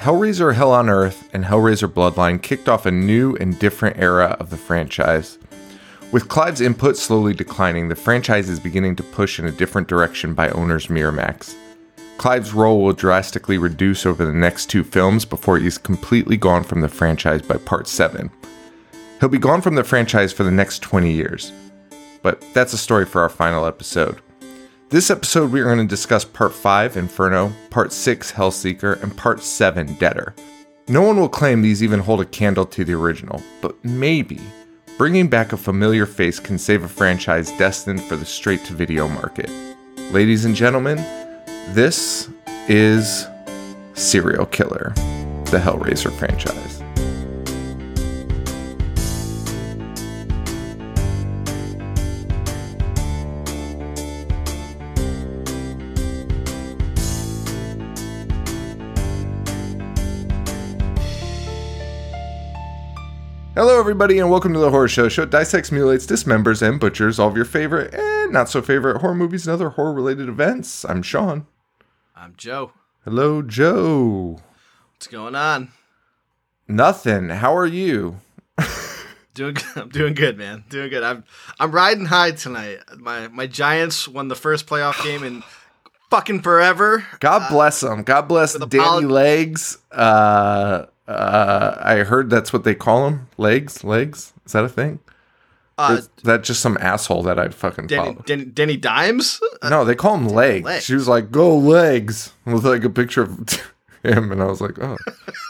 Hellraiser Hell on Earth and Hellraiser Bloodline kicked off a new and different era of the franchise. With Clive's input slowly declining, the franchise is beginning to push in a different direction by owners Miramax. Clive's role will drastically reduce over the next two films before he's completely gone from the franchise by part 7. He'll be gone from the franchise for the next 20 years. But that's a story for our final episode. This episode, we are going to discuss Part 5, Inferno, Part 6, Hellseeker, and Part 7, Deader. No one will claim these even hold a candle to the original, but maybe bringing back a familiar face can save a franchise destined for the straight to video market. Ladies and gentlemen, this is Serial Killer, the Hellraiser franchise. Hello, everybody, and welcome to the Horror Show. Show dissects, mutilates, dismembers, and butchers all of your favorite and not so favorite horror movies and other horror related events. I'm Sean. I'm Joe. Hello, Joe. What's going on? Nothing. How are you? Doing I'm doing good, man. Doing good. I'm I'm riding high tonight. My my Giants won the first playoff game in fucking forever. God bless them. God bless Danny Legs. Uh, uh, I heard that's what they call him. Legs, legs. Is that a thing? Uh, Is that just some asshole that I fucking Denny? Denny, Denny Dimes? Uh, No, they call him legs. Legs. She was like, "Go legs," with like a picture of him, and I was like, "Oh,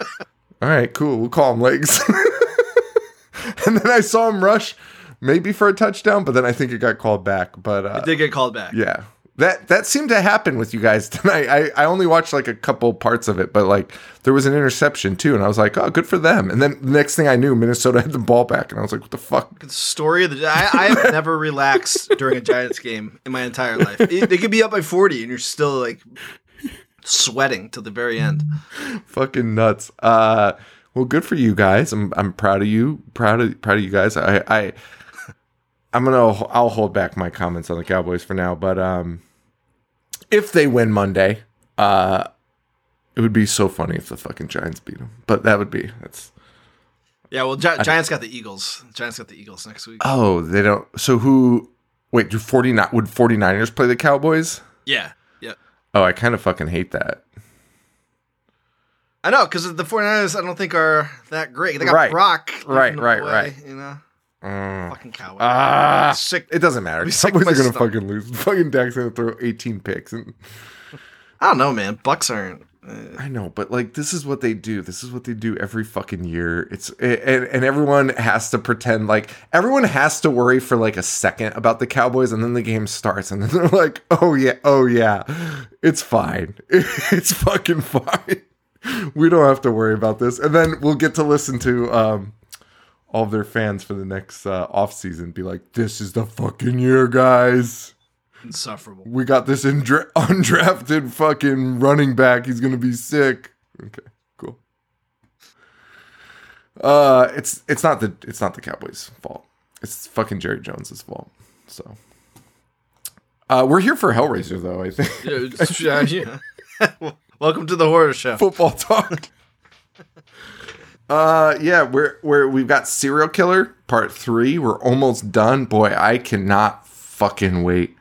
all right, cool. We'll call him legs." and then I saw him rush, maybe for a touchdown, but then I think it got called back. But uh, It did get called back. yeah, that that seemed to happen with you guys tonight. I I only watched like a couple parts of it, but like there was an interception too, and I was like, "Oh, good for them." And then the next thing I knew, Minnesota had the ball back, and I was like, "What the fuck?" The story of the I, I have never relaxed during a Giants game in my entire life. It- they could be up by 40 and you're still like sweating till the very end. fucking nuts. Uh, well, good for you guys. I'm I'm proud of you. Proud of proud of you guys. I I I'm gonna I'll hold back my comments on the Cowboys for now. But um, if they win Monday, uh, it would be so funny if the fucking Giants beat them. But that would be that's Yeah, well Gi- Giants got the Eagles. Giants got the Eagles next week. oh they don't. So who? Wait, do 49 would 49ers play the Cowboys? Yeah. Yeah. Oh, I kind of fucking hate that. I know, because the 49ers I don't think are that great. They got Right. Brock. Right, right, way, right. You know? Mm. Fucking Cowboys. Ah, Sick. it doesn't matter. Be sick Cowboys to are gonna stomach. fucking lose. Fucking Dak's gonna throw 18 picks and. I don't know, man. Bucs aren't. uh, I know, but like this is what they do. This is what they do every fucking year. It's and, and everyone has to pretend like everyone has to worry for like a second about the Cowboys, and then the game starts, and then they're like, "Oh yeah, oh yeah, it's fine. It's fucking fine. We don't have to worry about this." And then we'll get to listen to um all of their fans for the next uh, off season be like, "This is the fucking year, guys." insufferable. we got this indra- undrafted fucking running back. He's gonna be sick. Okay, cool. Uh, it's it's not the it's not the Cowboys' fault. It's fucking Jerry Jones's fault. So, uh, we're here for Hellraiser though. I think yeah, yeah. Welcome to the horror show. football talk. Uh, yeah, we're we're we've got Serial Killer Part Three. We're almost done. Boy, I cannot fucking wait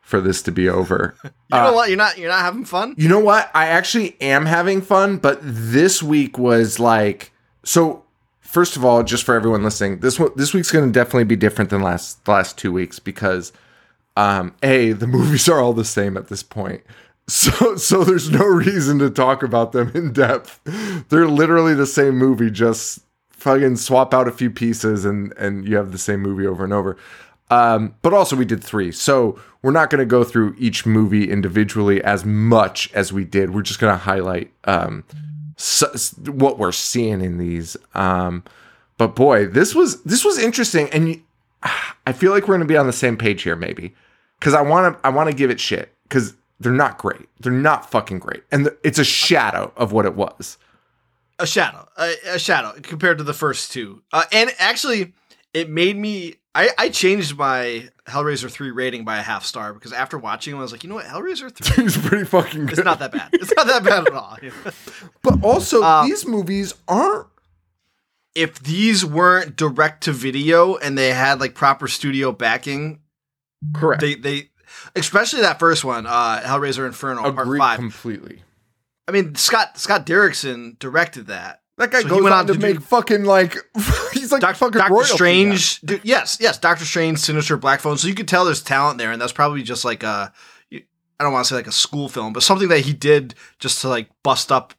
for this to be over. You know what? You're not. You're not having fun. You know what? I actually am having fun, but this week was like so. First of all, just for everyone listening, this one this week's going to definitely be different than last the last two weeks because, um, a the movies are all the same at this point, so so there's no reason to talk about them in depth. They're literally the same movie, just fucking swap out a few pieces and and you have the same movie over and over. Um, but also we did three, so we're not going to go through each movie individually as much as we did. We're just going to highlight um, what we're seeing in these. Um, but boy, this was this was interesting, and you, I feel like we're going to be on the same page here, maybe, because I want to I want to give it shit because they're not great. They're not fucking great, and th- it's a shadow of what it was. A shadow. A, a shadow compared to the first two. Uh, and actually, it made me I, I changed my Hellraiser 3 rating by a half star because after watching it, I was like, you know what? Hellraiser 3 is pretty fucking good. is not that bad. It's not that bad at all. but also, Uh, these movies aren't. if these weren't direct to video and they had like proper studio backing, Correct. they, they especially that first one, uh, Hellraiser Inferno, part Agree five. completely. I mean, Scott Scott Derrickson directed that. That guy So goes went on on to, to make fucking like he's like Doc- fucking Doctor. Strange, dude, yes, yes, Doctor Strange, Sinister, Black Phone. So you could tell there's talent there, and that's probably just like a, I don't want to say like a school film, but something that he did just to like bust up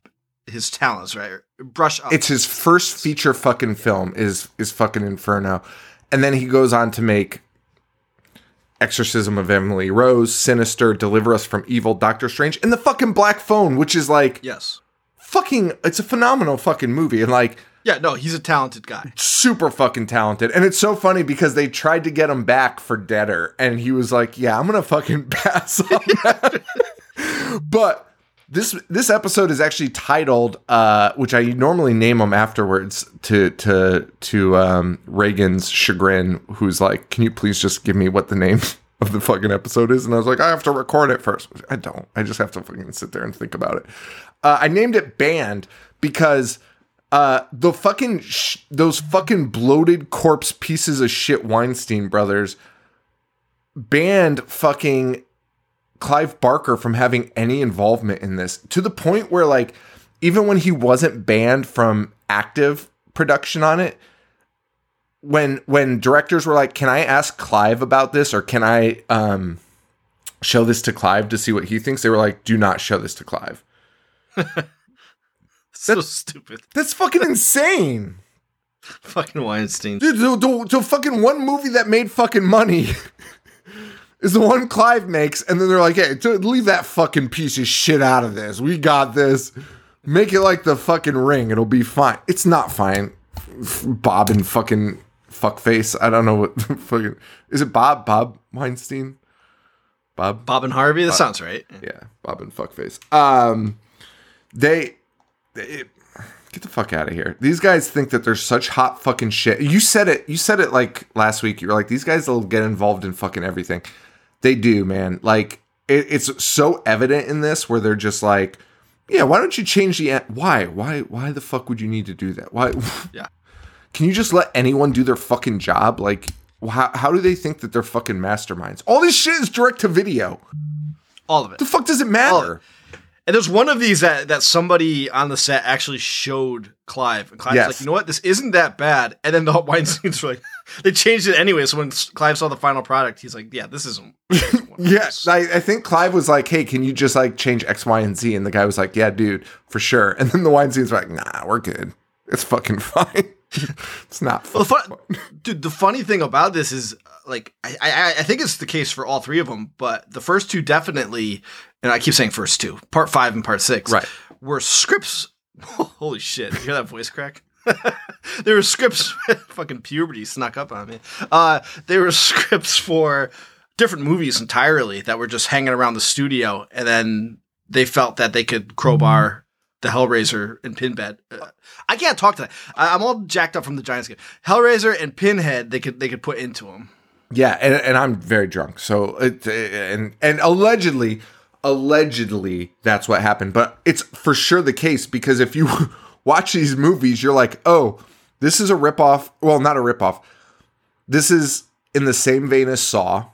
his talents, right? Brush up. It's his first feature fucking film is is fucking Inferno, and then he goes on to make Exorcism of Emily Rose, Sinister, Deliver Us from Evil, Doctor Strange, and the fucking Black Phone, which is like yes, fucking. It's a phenomenal fucking movie, and like yeah, no, he's a talented guy. super fucking talented. And it's so funny because they tried to get him back for Deader, and he was like, "Yeah, I'm gonna fucking pass on that." but this this episode is actually titled, uh, which I normally name them afterwards to to to um, Reagan's chagrin, who's like, "Can you please just give me what the name?" Of the fucking episode is, and I was like, I have to record it first. I don't. I just have to fucking sit there and think about it. Uh, I named it Banned because uh, the fucking sh- those fucking bloated corpse pieces of shit Weinstein brothers banned fucking Clive Barker from having any involvement in this to the point where like even when he wasn't banned from active production on it when when directors were like can I ask Clive about this? Or can I um show this to Clive to see what he thinks? They were like do not show this to Clive. So stupid. that's fucking insane. Fucking Weinstein. Dude, the, the, the fucking one movie that made fucking money is the one Clive makes, and then they're like, "Hey, leave that fucking piece of shit out of this. We got this. Make it like the fucking ring. It'll be fine. It's not fine." Bob and fucking fuckface. I don't know what fucking is it. Bob Bob Weinstein. Bob Bob and Harvey. That sounds right. yeah, Bob and fuckface. Um, they, they get the fuck out of here. These guys think that they're such hot fucking shit. You said it. You said it like last week. You were like, these guys will get involved in fucking everything. They do, man. Like it, it's so evident in this where they're just like, yeah, why don't you change the why? Why? Why the fuck would you need to do that? Why? Yeah. Can you just let anyone do their fucking job? Like, how, how do they think that they're fucking masterminds? All this shit is direct to video. All of it. The fuck does it matter? And there's one of these that, that somebody on the set actually showed Clive. And Clive's Yes. like, you know what? This isn't that bad. And then the Weinsteins were like, they changed it anyway. So when Clive saw the final product, he's like, yeah, this isn't. Yes, I, I think Clive was like, "Hey, can you just like change X, Y, and Z?" And the guy was like, "Yeah, dude, for sure." And then the wine Weinstein's like, "Nah, we're good. It's fucking fine. it's not Well, the fun." fun, dude, the funny thing about this is, uh, like, I, I, I think it's the case for all three of them, but the first two definitely, and I keep saying first two, part five and part six, Right. were scripts. Holy shit! You hear that voice crack? there were scripts. fucking puberty snuck up on me. Uh, there were scripts for different movies entirely that were just hanging around the studio, and then they felt that they could crowbar the Hellraiser and Pinhead. Uh, I can't talk to that. I, I'm all jacked up from the Giants game. Hellraiser and Pinhead, they could they could put into them. Yeah, and, and I'm very drunk. So it and and allegedly, allegedly that's what happened. But it's for sure the case because if you watch these movies, you're like, oh, this is a ripoff. Well, not a ripoff. This is in the same vein as Saw.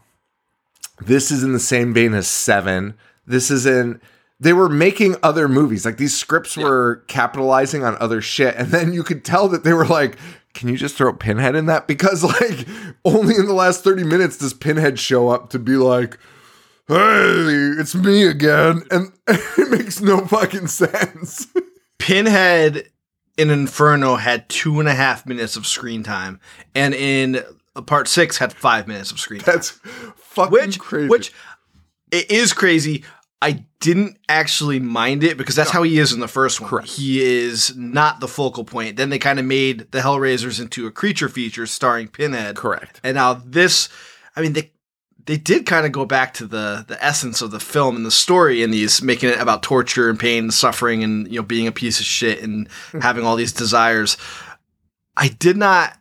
This is in the same vein as Seven. This is in. They were making other movies. Like these scripts were capitalizing on other shit. And then you could tell that they were like, can you just throw Pinhead in that? Because like only in the last 30 minutes does Pinhead show up to be like, hey, it's me again. And it makes no fucking sense. Pinhead in Inferno had two and a half minutes of screen time, and in part six had five minutes of screen time. That's fucking which crazy. which it is crazy. I didn't actually mind it because that's how he is in the first one. Correct. He is not the focal point. Then they kind of made the Hellraisers into a creature feature starring Pinhead. correct. And now this, I mean, they they did kind of go back to the the essence of the film and the story in these, making it about torture and pain and suffering and you know being a piece of shit and hmm. having all these desires. I did not.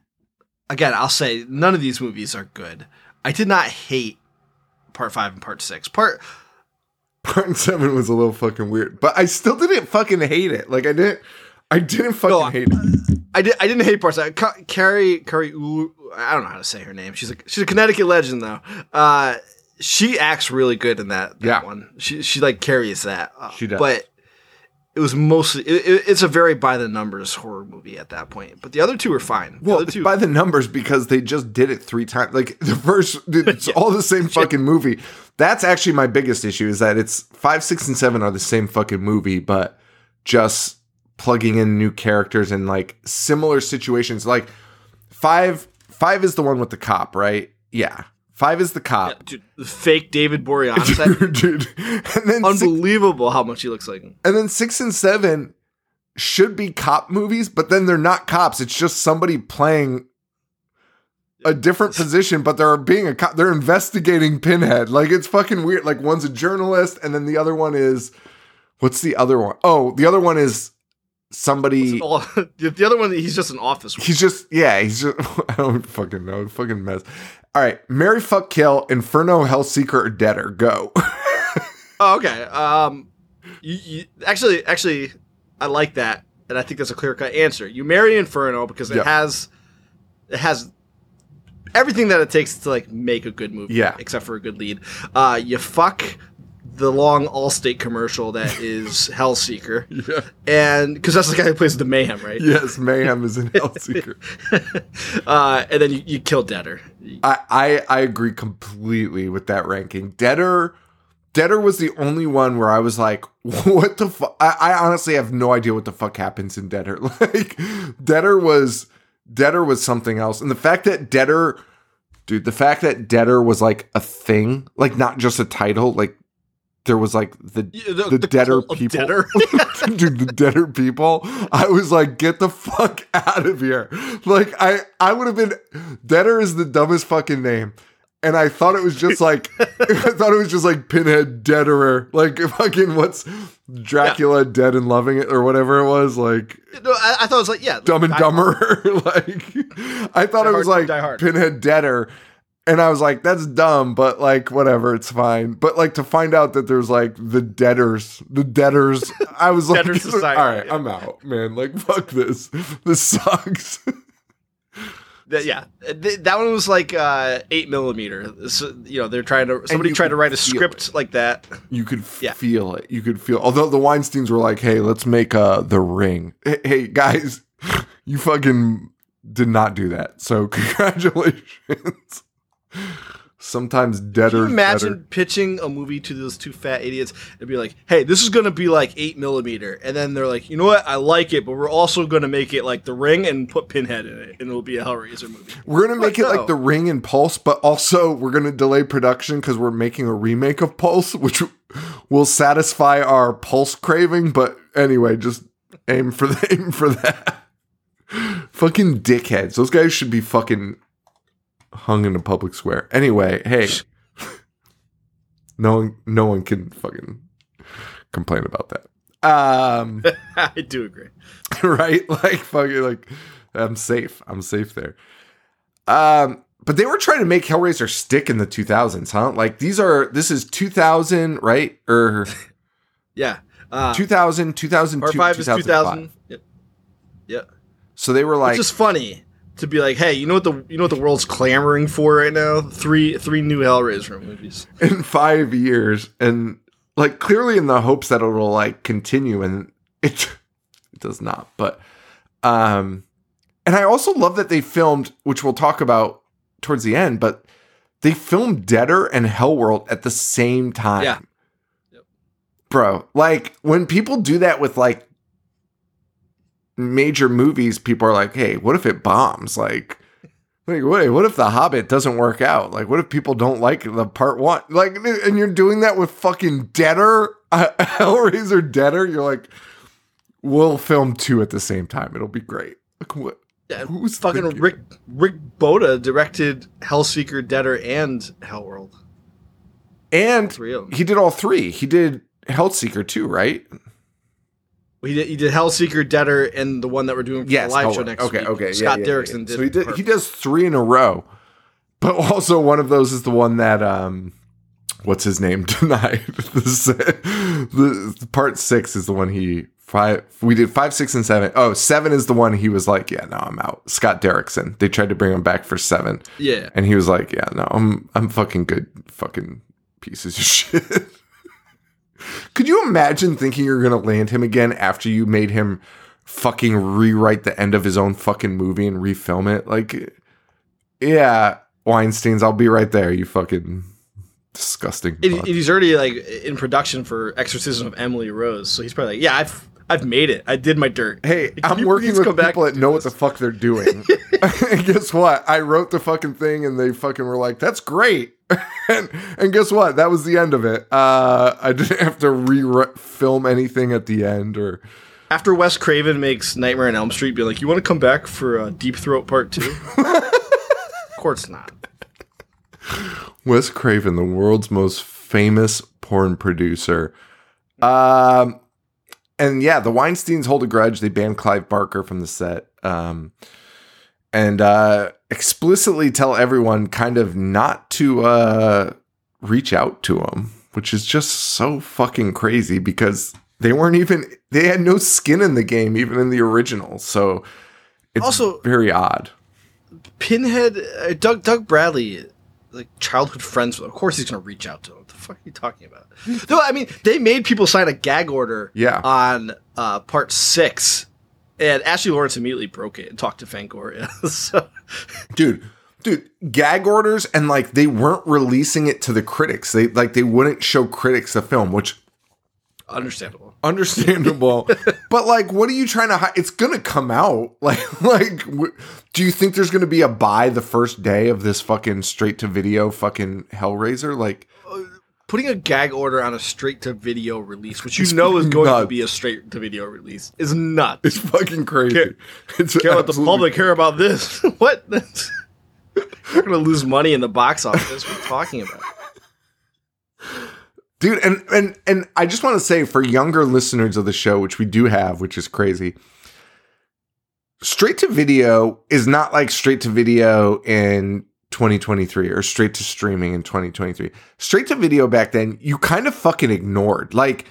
again, I'll say none of these movies are good. I did not hate part five and part six. Part Part seven was a little fucking weird, but I still didn't fucking hate it. Like I didn't, I didn't fucking No, hate it. I did. I didn't hate part seven. Ca- Carrie Carrie. I don't know how to say her name. She's a she's a Connecticut legend though. Uh, she acts really good in that, that Yeah. one. She she like carries that. Uh, She does. But it was mostly it, it- it's a very by the numbers horror movie at that point. But the other two are fine. The Well, two, by the numbers because they just did it three times. Like the first, it's all the same fucking movie. That's actually my biggest issue is that it's five, six, and seven are the same fucking movie, but just plugging in new characters and like similar situations. Like five, five is the one with the cop, right? Yeah, five is the cop. dude, the fake David Boreanaz. Dude, and then six, unbelievable how much he looks like him. and then six and seven should be cop movies, but then they're not cops. It's just somebody playing a different position, but they're being a cop. They're investigating Pinhead. Like it's fucking weird. Like one's a journalist, and then the other one is what's the other one? Oh, the other one is somebody. All, the other one, he's just an office. worker. He's just yeah. He's just I don't fucking know. Fucking mess. All right, Mary fuck kill Inferno Hellseeker or Deader. Go. Oh, okay. Um, you, you actually, actually, I like that, and I think that's a clear cut answer. You marry Inferno because it Yeah. has, it has everything that it takes to like make a good movie. Yeah. except for a good lead. Uh, you fuck the long Allstate commercial that is Hellseeker, yeah. and because that's the guy who plays the Mayhem, right? Yes, Mayhem is in Hellseeker. uh, and then you, you kill Deader. I, I I agree completely with that ranking. Deader Deader was the only one where I was like, what the fuck? I, I honestly have no idea what the fuck happens in Deader. Like Deader was Deader was something else. And the fact that Deader dude, the fact that Deader was like a thing, like not just a title, like there was like the The, the, cult of people, Deader. dude, the deader people. I was like, get the fuck out of here. Like, I, I would have been. Deader is the dumbest fucking name, and I thought it was just like, I thought it was just like Pinhead Deaderer, like fucking what's Dracula Dead and Loving It or whatever it was, like no, I, I thought it was like yeah, Dumb and Dumber. like, I thought Die it was Hard, like Die Hard. Pinhead Deader. And I was like, that's dumb, but like, whatever, it's fine. But like, to find out that there's like the deaders, the deaders, I was like, Deader Society, all right, yeah. I'm out, man. Like, fuck this. This sucks. That, yeah, Th- that one was like uh, eight millimeter. So, you know, they're trying to somebody tried to write a script like that. you could Yeah. feel it. You could feel, although the Weinsteins were like, hey, let's make uh, the ring. Hey, hey, guys, you fucking did not do that. So, congratulations. Sometimes you imagine better. pitching a movie to those two fat idiots and be like, "Hey, this is gonna be like eight millimeter," and then they're like, "You know what? I like it, but we're also gonna make it like The Ring and put Pinhead in it, and it'll be a Hellraiser movie." We're gonna make it no. like the Ring and Pulse, but also we're gonna delay production because we're making a remake of Pulse, which will satisfy our Pulse craving. But anyway, just aim for the aim for that. fucking dickheads. Those guys should be fucking hung in a public square. Anyway, hey, no one, no one can fucking complain about that. Um. I do agree. right? Like fucking like I'm safe. I'm safe there. Um but they were trying to make Hellraiser stick in the 2000s, huh? Like these are this is 2000, right? Or Yeah. Uh, 2000, 2002, Part five is 2005. 2000. Yep. Yeah. So they were like Which is funny to be like, hey, you know what the you know what the world's clamoring for right now? Three three new Hellraiser movies. in 5 years and like clearly in the hopes that it'll like continue and it it does not. But um and I also love that they filmed, which we'll talk about towards the end, but they filmed Deader and Hellworld at the same time. Yeah. Yep. Bro, like when people do that with like major movies, people are like, hey, what if it bombs? Like, like wait, what if The Hobbit doesn't work out? Like, what if people don't like the part one? Like, and you're doing that with fucking Deader, uh, Hellraiser Deader. You're like, we'll film two at the same time. It'll be great. Like, what? Yeah, Who's fucking thinking- Rick Rick Bota directed Hellseeker, Deader, and Hellworld. And he did all three. He did Hellseeker too, right? He did he did Hellseeker, Deader, and the one that we're doing for Yes, the live show next okay, week. okay. Scott yeah, yeah, Derrickson yeah. did. So he did. He does three in a row, but also one of those is the one that um, what's his name the, the part six is the one he five. We did five, six, and seven. Oh, seven is the one he was like, yeah, no, I'm out. Scott Derrickson. They tried to bring him back for seven, yeah. and he was like, yeah, no, I'm I'm fucking good. Fucking pieces of shit. Could you imagine thinking you're gonna land him again after you made him fucking rewrite the end of his own fucking movie and refilm it? Like, yeah, Weinstein's, I'll be right there. You fucking disgusting. Fuck. he's already like in production for Exorcism of Emily Rose, so he's probably like, yeah, I've I've made it. I did my dirt. Hey, I'm working with people that know what the fuck they're doing. and guess what? I wrote the fucking thing and they fucking were like, that's great. And, and guess what? That was the end of it. Uh, I didn't have to re-film anything at the end or. After Wes Craven makes Nightmare on Elm Street, be like, you want to come back for uh, Deep Throat Part Two? of course not. Wes Craven, the world's most famous porn producer. Um, and yeah, the Weinsteins hold a grudge. They banned Clive Barker from the set. Um, and uh, explicitly tell everyone kind of not to uh, reach out to him, which is just so fucking crazy because they weren't even, they had no skin in the game, even in the original. So it's Also- very odd. Pinhead, uh, Doug Doug Bradley, like childhood friends with. Of course, he's gonna reach out to him. What the fuck are you talking about? no, I mean they made people sign a gag order. Yeah. On uh, part six, and Ashley Lawrence immediately broke it and talked to Fangoria. so dude dude gag orders and like they weren't releasing it to the critics they like they wouldn't show critics the film which understandable. understandable but like what are you trying to hide it's gonna come out like like w- do you think there's gonna be a buy the first day of this fucking straight to video fucking hellraiser like Putting a gag order on a straight to video release, which you know is going to be a straight to video release, is nuts. it's fucking crazy Can't- it's Can't let the public hear about this. what? You're gonna lose money in the box office. We're talking about? dude and and and i just want to say for younger listeners of the show which we do have which is crazy straight to video is not like straight to video in 2023 or straight to streaming in 2023 straight to video back then you kind of fucking ignored like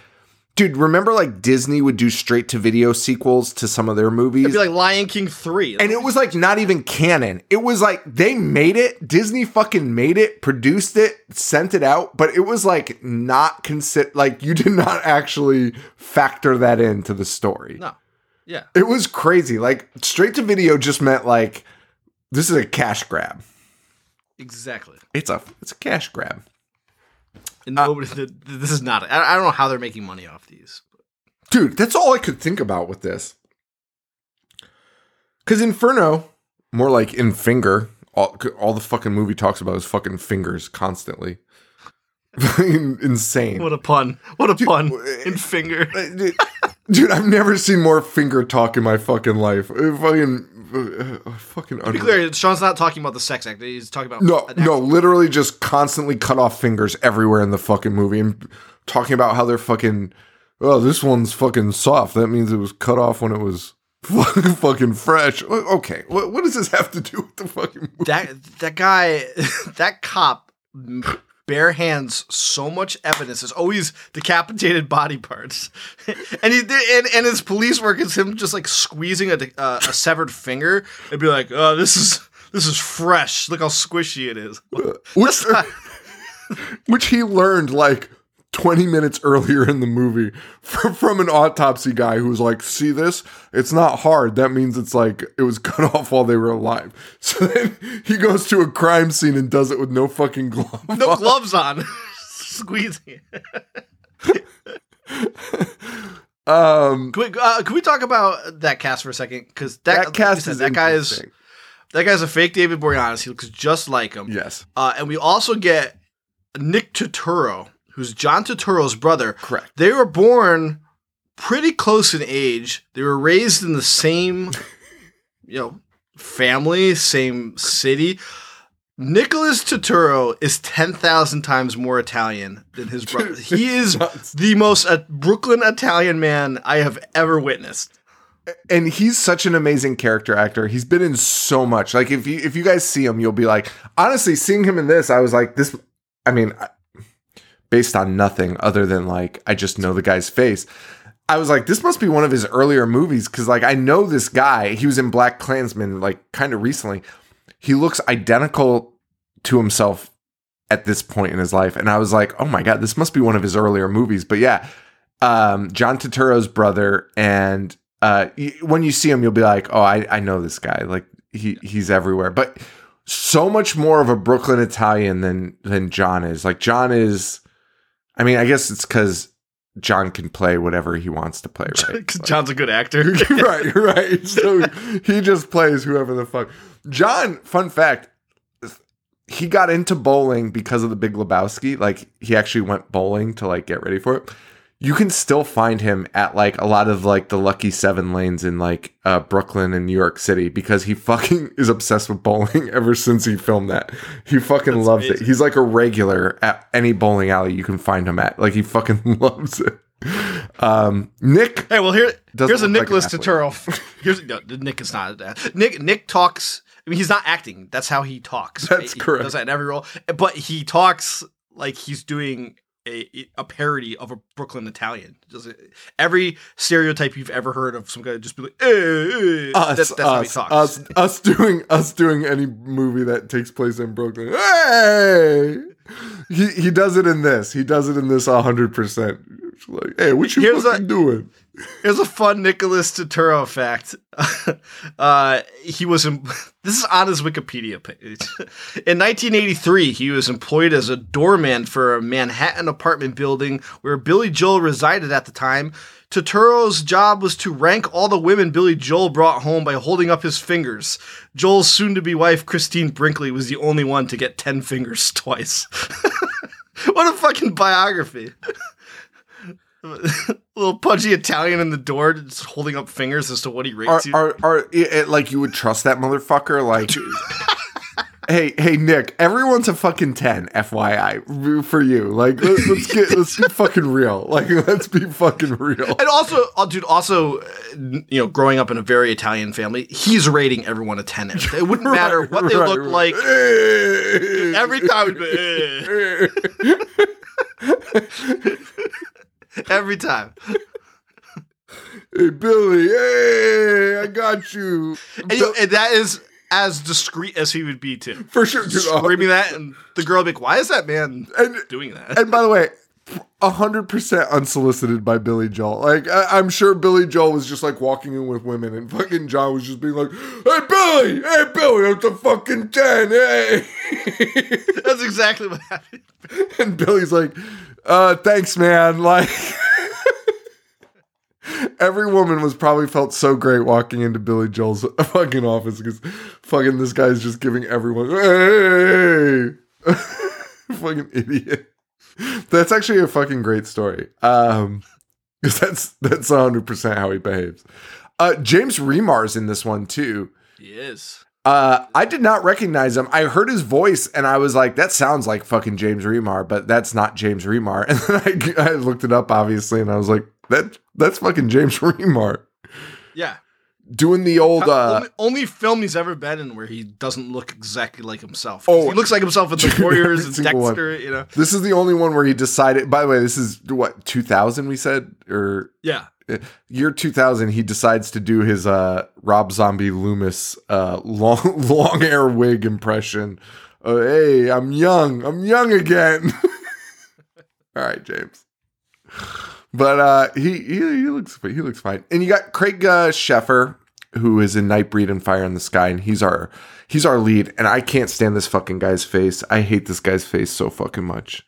dude remember like disney would do straight to video sequels to some of their movies It'd be like Lion King three, and it was like not even canon. It was like they made it, Disney fucking made it, produced it, sent it out, but it was like not consider like you did not actually factor that into the story. no, yeah, It was crazy. Like straight to video just meant like this is a cash grab. Exactly. It's a it's a cash grab. And uh, nobody, th- this is not. I, I don't know how they're making money off these. Dude, that's all I could think about with this. Cuz Inferno, more like in finger, all, all the fucking movie talks about is fucking fingers constantly. Insane. What a pun! What a pun! In finger. Dude, dude, I've never seen more finger talk in my fucking life. Fucking, uh, fucking. To be clear, Sean's not talking about the sex act. He's talking about No, no, literally just constantly cut off fingers everywhere in the fucking movie and talking about how they're fucking. Oh, this one's fucking soft. That means it was cut off when it was fucking fucking fresh. Okay, what, what does this have to do with the fucking movie? that that guy, that cop, bare hands so much evidence. There's always decapitated body parts, and he and, and his police work is him just like squeezing a uh, a severed finger and be like, "Oh, this is this is fresh. Look how squishy it is." Which, which he learned like 20 minutes earlier in the movie from, from an autopsy guy who was like, See this? It's not hard. That means it's like it was cut off while they were alive. So then he goes to a crime scene and does it with no fucking glove. no on. gloves on, squeezing. Um, Can we, uh, can we talk about that cast for a second? Because that, that cast you said, is that guy is that guy's a fake David Boreanaz. He looks just like him. Yes, Uh, and we also get Nick Turturro, who's John Turturro's brother. correct. They were born pretty close in age. They were raised in the same, you know, family, same city. Nicholas Turturro is 10,000 times more Italian than his brother. He is the most uh, Brooklyn Italian man I have ever witnessed. and he's such an amazing character actor. He's been in so much. Like if you if you guys see him, you'll be like, honestly, seeing him in this, I was like, this. I mean, based on nothing other than like I just know the guy's face. I was like, this must be one of his earlier movies because like I know this guy. He was in Black Klansman like kind of recently. He looks identical to himself at this point in his life, and I was like, oh my god, this must be one of his earlier movies. But yeah, um, John Turturro's brother, and uh, when you see him, you'll be like, oh, I, I know this guy. Like he he's everywhere, but so much more of a Brooklyn Italian than than John is. Like John is, I mean, I guess it's because John can play whatever he wants to play, right? John's a good actor. right, right. So he just plays whoever the fuck. John, fun fact, he got into bowling because of the Big Lebowski. Like he actually went bowling to like get ready for it. You can still find him at like a lot of like the lucky seven lanes in like uh, Brooklyn and New York City because he fucking is obsessed with bowling ever since he filmed that. He fucking That's loves it. He's like a regular at any bowling alley you can find him at. Like he fucking loves it. Um, Nick Hey, well here here's a like Nicholas. Turturro. Here's no, Nick is not that. Nick Nick talks. I mean, he's not acting. That's how he talks. That's He correct. does that in every role, but he talks like he's doing a a parody of a Brooklyn Italian. Just every stereotype you've ever heard of some guy just be like, eh, eh. us, That- that's how he us, talks. us, us doing us doing any movie that takes place in Brooklyn. Hey, he he does it in this. He does it in this hundred percent. Like, hey, what you Here's fucking a- doing? Here's a fun Nicholas Turturro fact. uh, he was in, this is on his Wikipedia page. In 1983, he was employed as a doorman for a Manhattan apartment building where Billy Joel resided at the time. Turturro's job was to rank all the women Billy Joel brought home by holding up his fingers. Joel's soon-to-be wife Christie Brinkley was the only one to get 10 fingers twice. what a fucking biography. little pudgy Italian in the door, just holding up fingers as to what he rates Are you. are are it, it- like you would trust that motherfucker? Like, hey hey Nick, everyone's a fucking ten. FYI for you. Like, let, let's get let's be fucking real. Like, let's be fucking real. and also, oh, dude, also, uh, you know, growing up in a very Italian family, he's rating everyone a ten. It wouldn't matter what they Right, look right. like. Every time, every time. Hey Billy, hey, I got you. And, you- and that is as discreet as he would be too. For sure, dude. Screaming that, and the girl would be like, "Why is that man And doing that?" and by the way, hundred percent unsolicited by Billy Joel. Like I, I'm sure Billy Joel was just like walking in with women, and fucking John was just being like, "Hey Billy, hey Billy, it's a fucking ten, hey." That's exactly what happened. and Billy's like, "Uh, thanks, man." Like. Every woman was probably felt so great walking into Billy Joel's fucking office because fucking this guy's just giving everyone, hey, fucking idiot. That's actually a fucking great story. Um, because that's that's hundred percent how he behaves. Uh, James Remar's in this one too. He is. Uh, I did not recognize him. I heard his voice and I was like, that sounds like fucking James Remar, but that's not James Remar. And then I, I looked it up, obviously, and I was like, that that's fucking James Remar Yeah. doing the old. Uh, only, only film he's ever been in where he doesn't look exactly like himself. Oh. he looks like himself in the Warriors and single one. You know. this is the only one where he decided. By the way, this is what 2000 we said or Yeah. year 2000 he decides to do his uh rob zombie loomis uh long long hair wig impression uh, hey i'm young i'm young again all right james but uh he, he he looks he looks fine and you got craig uh, sheffer who is in nightbreed and fire in the sky and he's our he's our lead and i can't stand this fucking guy's face i hate this guy's face so fucking much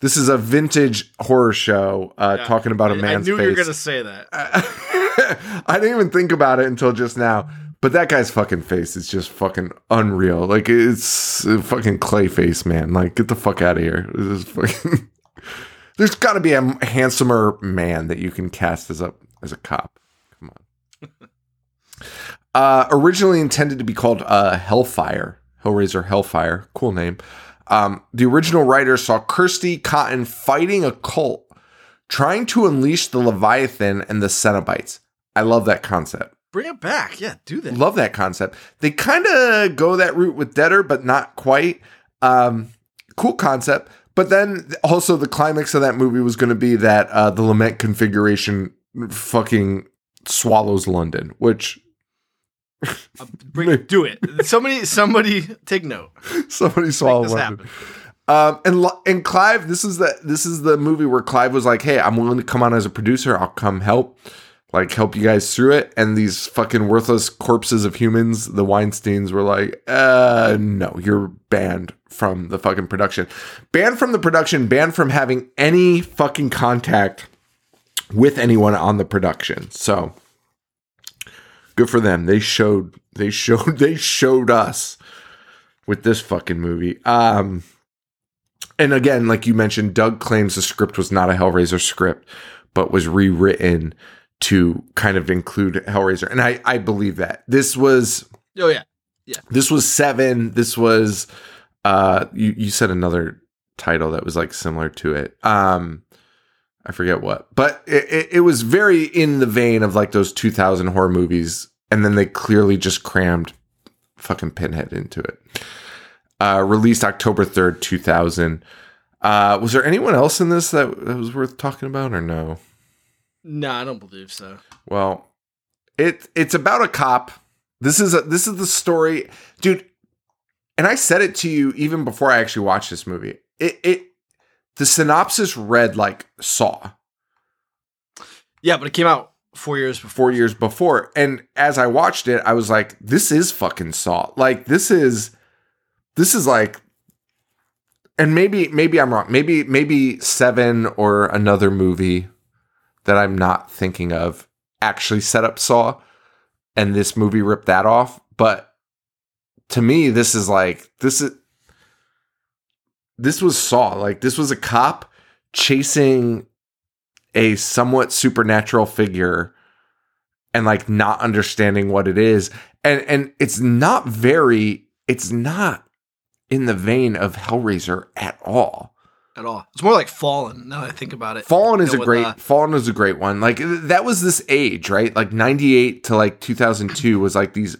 this is a vintage horror show uh, Yeah. talking about a I- man's I knew face. you were gonna say that. I didn't even think about it until just now. But that guy's fucking face is just fucking unreal. Like it's a fucking clay face, man. Like get the fuck out of here. This is fucking. There's got to be a handsomer man that you can cast as a as a cop. Come on. uh, originally intended to be called uh, Hellfire, Hellraiser Hellfire, cool name. Um, the original writer saw Kirsty Cotton fighting a cult, trying to unleash the Leviathan and the Cenobites. I love that concept. Bring it back. Yeah, do that. Love that concept. They kind of go that route with Deader, but not quite. Um, cool concept. But then also the climax of that movie was going to be that uh, the lament configuration fucking swallows London, which Uh, bring, do it. Somebody, somebody, take note. somebody swallowed this London. Um, and and Clive, this is the this is the movie where Clive was like, "Hey, I'm willing to come on as a producer. I'll come help, like help you guys through it." And these fucking worthless corpses of humans, the Weinstein's, were like, "Uh, no, you're banned from the fucking production, banned from the production, banned from having any fucking contact with anyone on the production." So good for them. They showed they showed they showed us with this fucking movie. Um and again, like you mentioned, Doug claims the script was not a Hellraiser script, but was rewritten to kind of include Hellraiser. And I, I believe that. This was Oh yeah, Yeah. this was seven. This was uh you, you said another title that was like similar to it. Um I forget what. But it, it, it was very in the vein of like those 2000 horror movies. And then they clearly just crammed fucking Pinhead into it. Uh, released October 3rd, 2000. Uh, was there anyone else in this that, that was worth talking about or no? No, I don't believe so. Well, it it's about a cop. This is a this is the story, dude. And I said it to you even before I actually watched this movie. It it the synopsis read like Saw Yeah, but it came out four years before. four years before, and as I watched it, I was like, "This is fucking Saw." Like this is this is like, and maybe maybe I'm wrong. Maybe maybe Seven or another movie that I'm not thinking of actually set up Saw, and this movie ripped that off. But to me, this is like this is this was Saw. Like this was a cop chasing a somewhat supernatural figure and like not understanding what it is. And and it's not very it's not in the vein of Hellraiser at all. At all. It's more like Fallen. Now that I think about it. Fallen is You a know, with, great uh, Fallen is a great one. Like that was this age, right? Like 98 to like 2002 was like these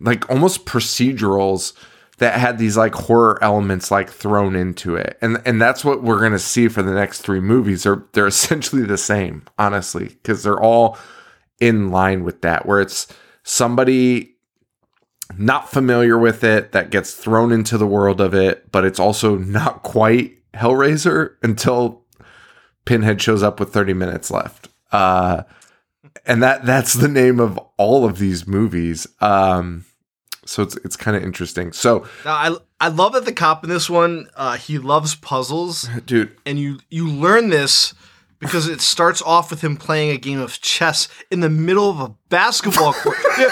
like almost procedurals that had these like horror elements like thrown into it. And and that's what we're going to see for the next 3 movies. They're they're essentially the same, honestly, cuz they're all in line with that where it's somebody not familiar with it that gets thrown into the world of it, but it's also not quite Hellraiser until Pinhead shows up with 30 minutes left. Uh, and that that's the name of all of these movies. Um, so it's it's kind of interesting. So, Now, I I love that the cop in this one uh, he loves puzzles, dude, and you you learn this because it starts off with him playing a game of chess in the middle of a basketball court.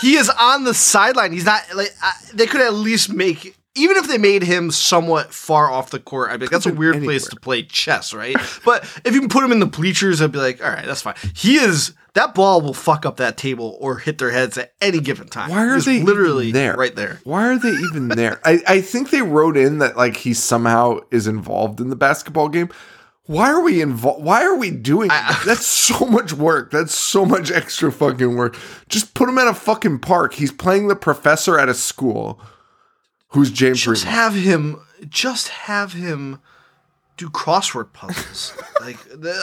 He is on the sideline. He's not like I, they could at least make. Even if they made him somewhat far off the court, I'd be like, that's a weird place to play chess, right? but if you can put him in the bleachers, I'd be like, all right, that's fine. He is that ball will fuck up that table or hit their heads at any given time. Why are He's they literally there? right there? Why are they even there? I, I think they wrote in that like he somehow is involved in the basketball game. Why are we involved? Why are we doing that? That's so much work. That's so much extra fucking work. Just put him at a fucking park. He's playing the professor at a school. Who's James just Remar. have him just have him do crossword puzzles like the,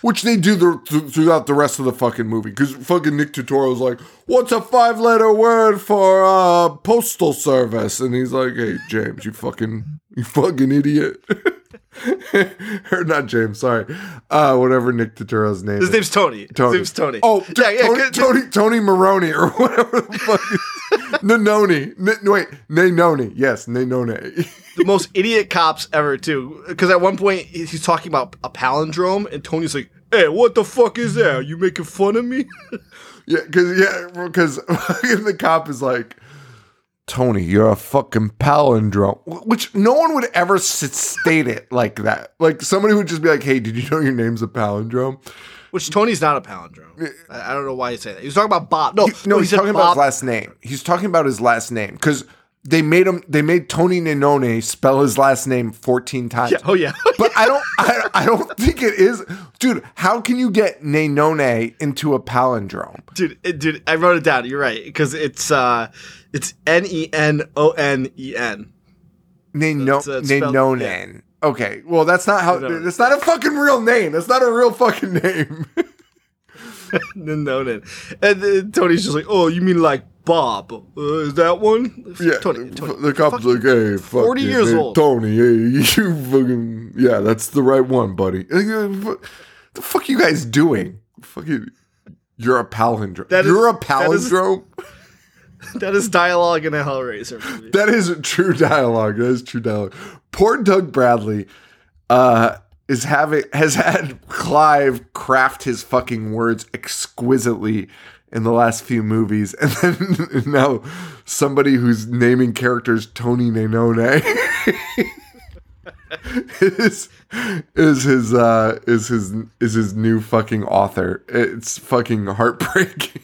Which they do the, th- throughout the rest of the fucking movie. Because fucking Nick Turturro's like, what's a five letter word for uh, postal service? And he's like, hey, James, you fucking, you fucking idiot. or not James, sorry. Uh, whatever Nick Turturro's name his is. name's tony. Tony. his name's tony Oh, t- yeah, yeah, Tony, Tony, Tony Maroney or whatever the fuck. Nanoni. N- wait, Nanoni. Yes, Nanone. the most idiot cops ever too because at one point he's talking about a palindrome and tony's like hey what the fuck is that Are you making fun of me Yeah, because yeah, because the cop is like, Tony, you're a fucking palindrome, which no one would ever state it like that. Like somebody would just be like, Hey, did you know your name's a palindrome? Which tony's not a palindrome I, I don't know why you say that he was talking about bob no No, he's said talking about his last name. He's talking about his last name because they made him they made Tony Nanone spell his last name 14 times. Yeah. Oh yeah. But I don't I, I don't think it is dude, how can you get Nanone into a palindrome? dude, it, dude, I wrote it down. You're right because it's uh, it's N E N O N E N. Nano, That's, uh, spelled- Nanonen. Okay, well that's not how No. that's not a fucking real name. That's not a real fucking name. No, no. And then Tony's just like, oh, you mean like Bob? Uh, is that one? Yeah, Tony. Tony the cop's like, hey, fuck 40 you, years hey, old. Tony, hey, you fucking, yeah, that's the right one, buddy. Uh, The fuck you guys doing? Fucking, you're a palindrome. That is- you're a that is- palindrome. that is dialogue in a Hellraiser movie. That is true dialogue. That is true dialogue. Poor Doug Bradley uh, is having has had Clive craft his fucking words exquisitely in the last few movies, and then now somebody who's naming characters Tony Nanone is is his uh, is his is his new fucking author. It's fucking heartbreaking.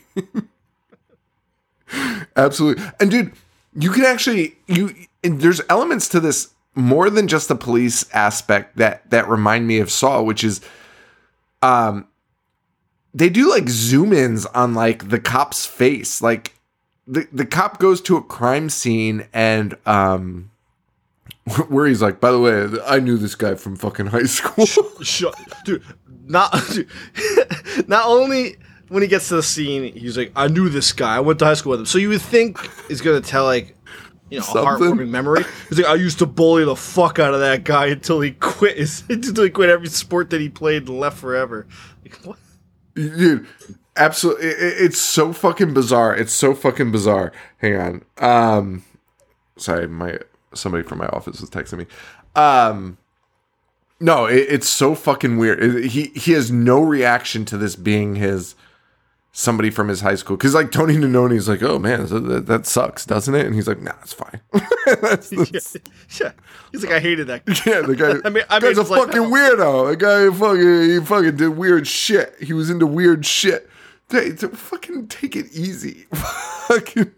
Absolutely. And dude, you can actually you there's elements to this more than just the police aspect that that remind me of Saw, which is um they do like zoom ins on like the cop's face. Like the the cop goes to a crime scene and um where he's like, by the way, I knew this guy from fucking high school. Shut, dude. Not, dude, not only when he gets to the scene, he's like, "I knew this guy. I went to high school with him." So you would think he's gonna tell like, you know, Something. a heartwarming memory. He's like, "I used to bully the fuck out of that guy until he quit. His, until he quit every sport that he played and left forever." Like, what? dude absolutely it, it- it's so fucking bizarre it's so fucking bizarre hang on um sorry my somebody from my office was texting me um no it, it's so fucking weird It- he he has no reaction to this being his somebody from his high school because like tony Nanoni is like oh man that, that sucks doesn't it and he's like nah it's fine That's the- Yeah, he's like, "I hated that." guy." yeah, the guy. I mean- I guy's mean, a like- fucking weirdo. The guy fucking he fucking did weird shit. He was into weird shit. Hey, to fucking take it easy. fucking,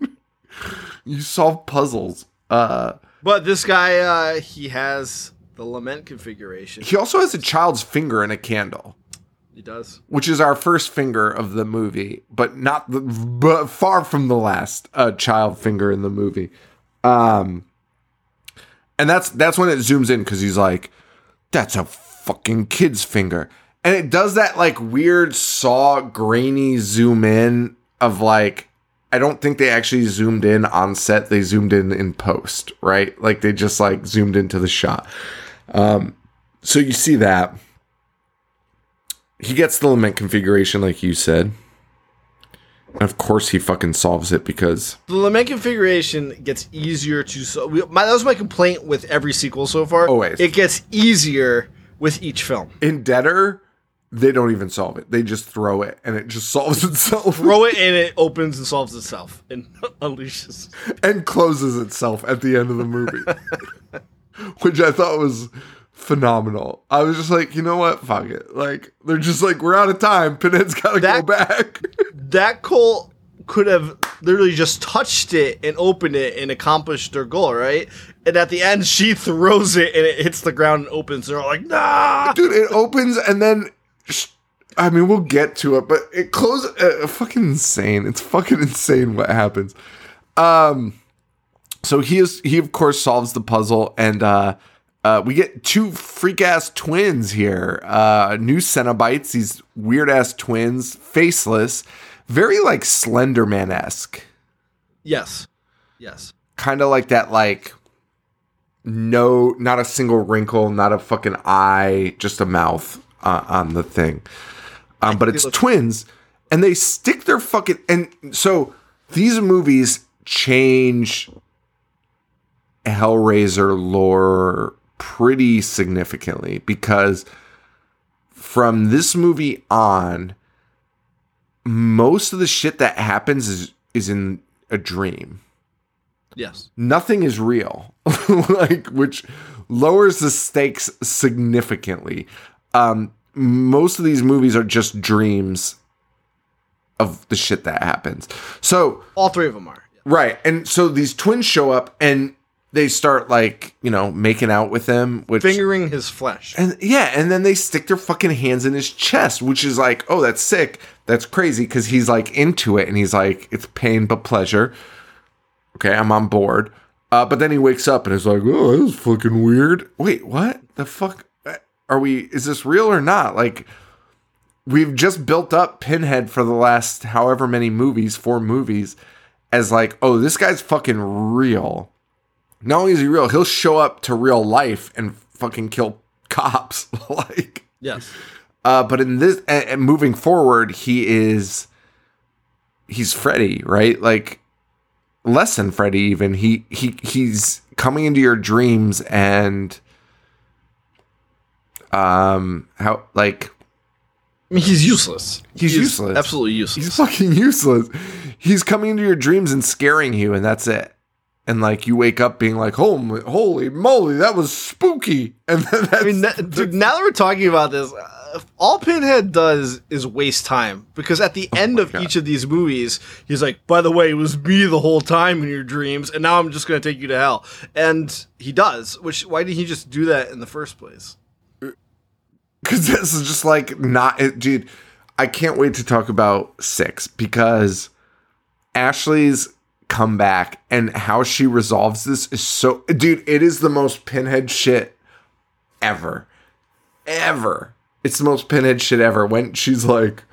you solve puzzles. Uh, But this guy, uh, he has the lament configuration. he also has a child's finger in a candle, He does. which is our first finger of the movie, but not the, but far from the last uh, child finger in the movie. Um, and that's that's when it zooms in because he's like, "That's a fucking kid's finger," and it does that like weird saw grainy zoom in of like. I don't think they actually zoomed in on set. They zoomed in in post, right? Like they just like zoomed into the shot. Um, so you see that he gets the lament configuration, like you said. And of course, he fucking solves it because The lament configuration gets easier to. solve. my, that was my complaint with every sequel so far. Always. it gets easier with each film. in Deader, they don't even solve it. They just throw it and it just solves itself Throw it and it opens and solves itself and unleashes. and closes itself at the end of the movie, which I thought was phenomenal. I was just like, you know what? Fuck it. Like, they're just like, we're out of time. Pinhead's got to go back. That Cole could have literally just touched it and opened it and accomplished their goal, right? And at the end, she throws it and it hits the ground and opens. They're all like, nah. Dude, it opens and then. sh- I mean, we'll get to it, but it closes. Uh, fucking insane. It's fucking insane what happens. Um, so he is he of course solves the puzzle, and uh, uh, we get two freak ass twins here. Uh, new Cenobites, these weird ass twins, faceless, very like Slenderman esque, Yes. Yes. kind of like that like. No, not a single wrinkle, not a fucking eye, just a mouth uh, on the thing. Um, but it's twins, and they stick their fucking and so these movies change Hellraiser lore pretty significantly because from this movie on, most of the shit that happens is is in a dream Yes. nothing is real like which lowers the stakes significantly um most of these movies are just dreams of the shit that happens so All three of them are. Right. And so these twins show up and they start like, you know, making out with him, which Fingering his flesh. and yeah, and then they stick their fucking hands in his chest, which is like, oh, that's sick. That's crazy because he's like into it and he's like, it's pain but pleasure. Okay, I'm on board. Uh, but then he wakes up and is like, oh, that was fucking weird. Wait, what? The fuck? Are we, is this real or not? Like, we've just built up Pinhead for the last however many movies, four movies, as like, oh, this guy's fucking real. Not only is he real, he'll show up to real life and fucking kill cops. like, Yes. uh, but in this, and, and moving forward, he is, he's Freddy, right? Like, less than Freddy. Even he he he's coming into your dreams and, um, how like I mean, he's useless. He's useless. Absolutely useless. He's fucking useless. He's coming into your dreams and scaring you, and that's it. And like you wake up being like, "Holy, holy moly, that was spooky!" And then that's, I mean, that, dude, now that we're talking about this, uh, all Pinhead does is waste time because at the end of Oh God. each of these movies, he's like, "By the way, it was me the whole time in your dreams, and now I'm just going to take you to hell." And he does. Which why did he just do that in the first place? because this is just like not it, dude. I can't wait to talk about six because Ashley's comeback and how she resolves this is so, dude. It is the most pinhead shit ever, ever. It's the most pinhead shit ever. When she's like,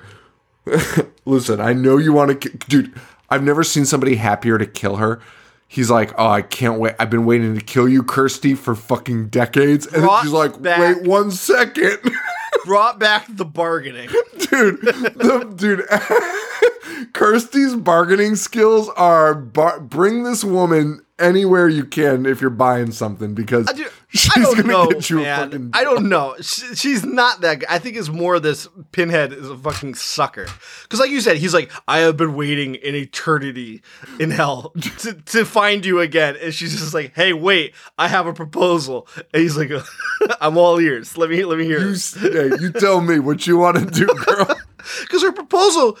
"Listen, I know you want to, dude. I've never seen somebody happier to kill her." He's like, "Oh, I can't wait. I've been waiting to kill you, Kirsty, for fucking decades." And then she's like, back- "Wait one second. Brought back the bargaining. dude, the, dude, Kirsty's bargaining skills are bar- bring this woman anywhere you can if you're buying something because I, do, she's I don't gonna know, get you a fucking. I don't know. She, she's not that. Guy. I think it's more this Pinhead is a fucking sucker. Because, like you said, he's like, I have been waiting an eternity in hell to, to find you again, and she's just like, Hey, wait, I have a proposal, and he's like, I'm all ears. Let me let me hear. You, hey, you tell me what you want to do, girl. because her proposal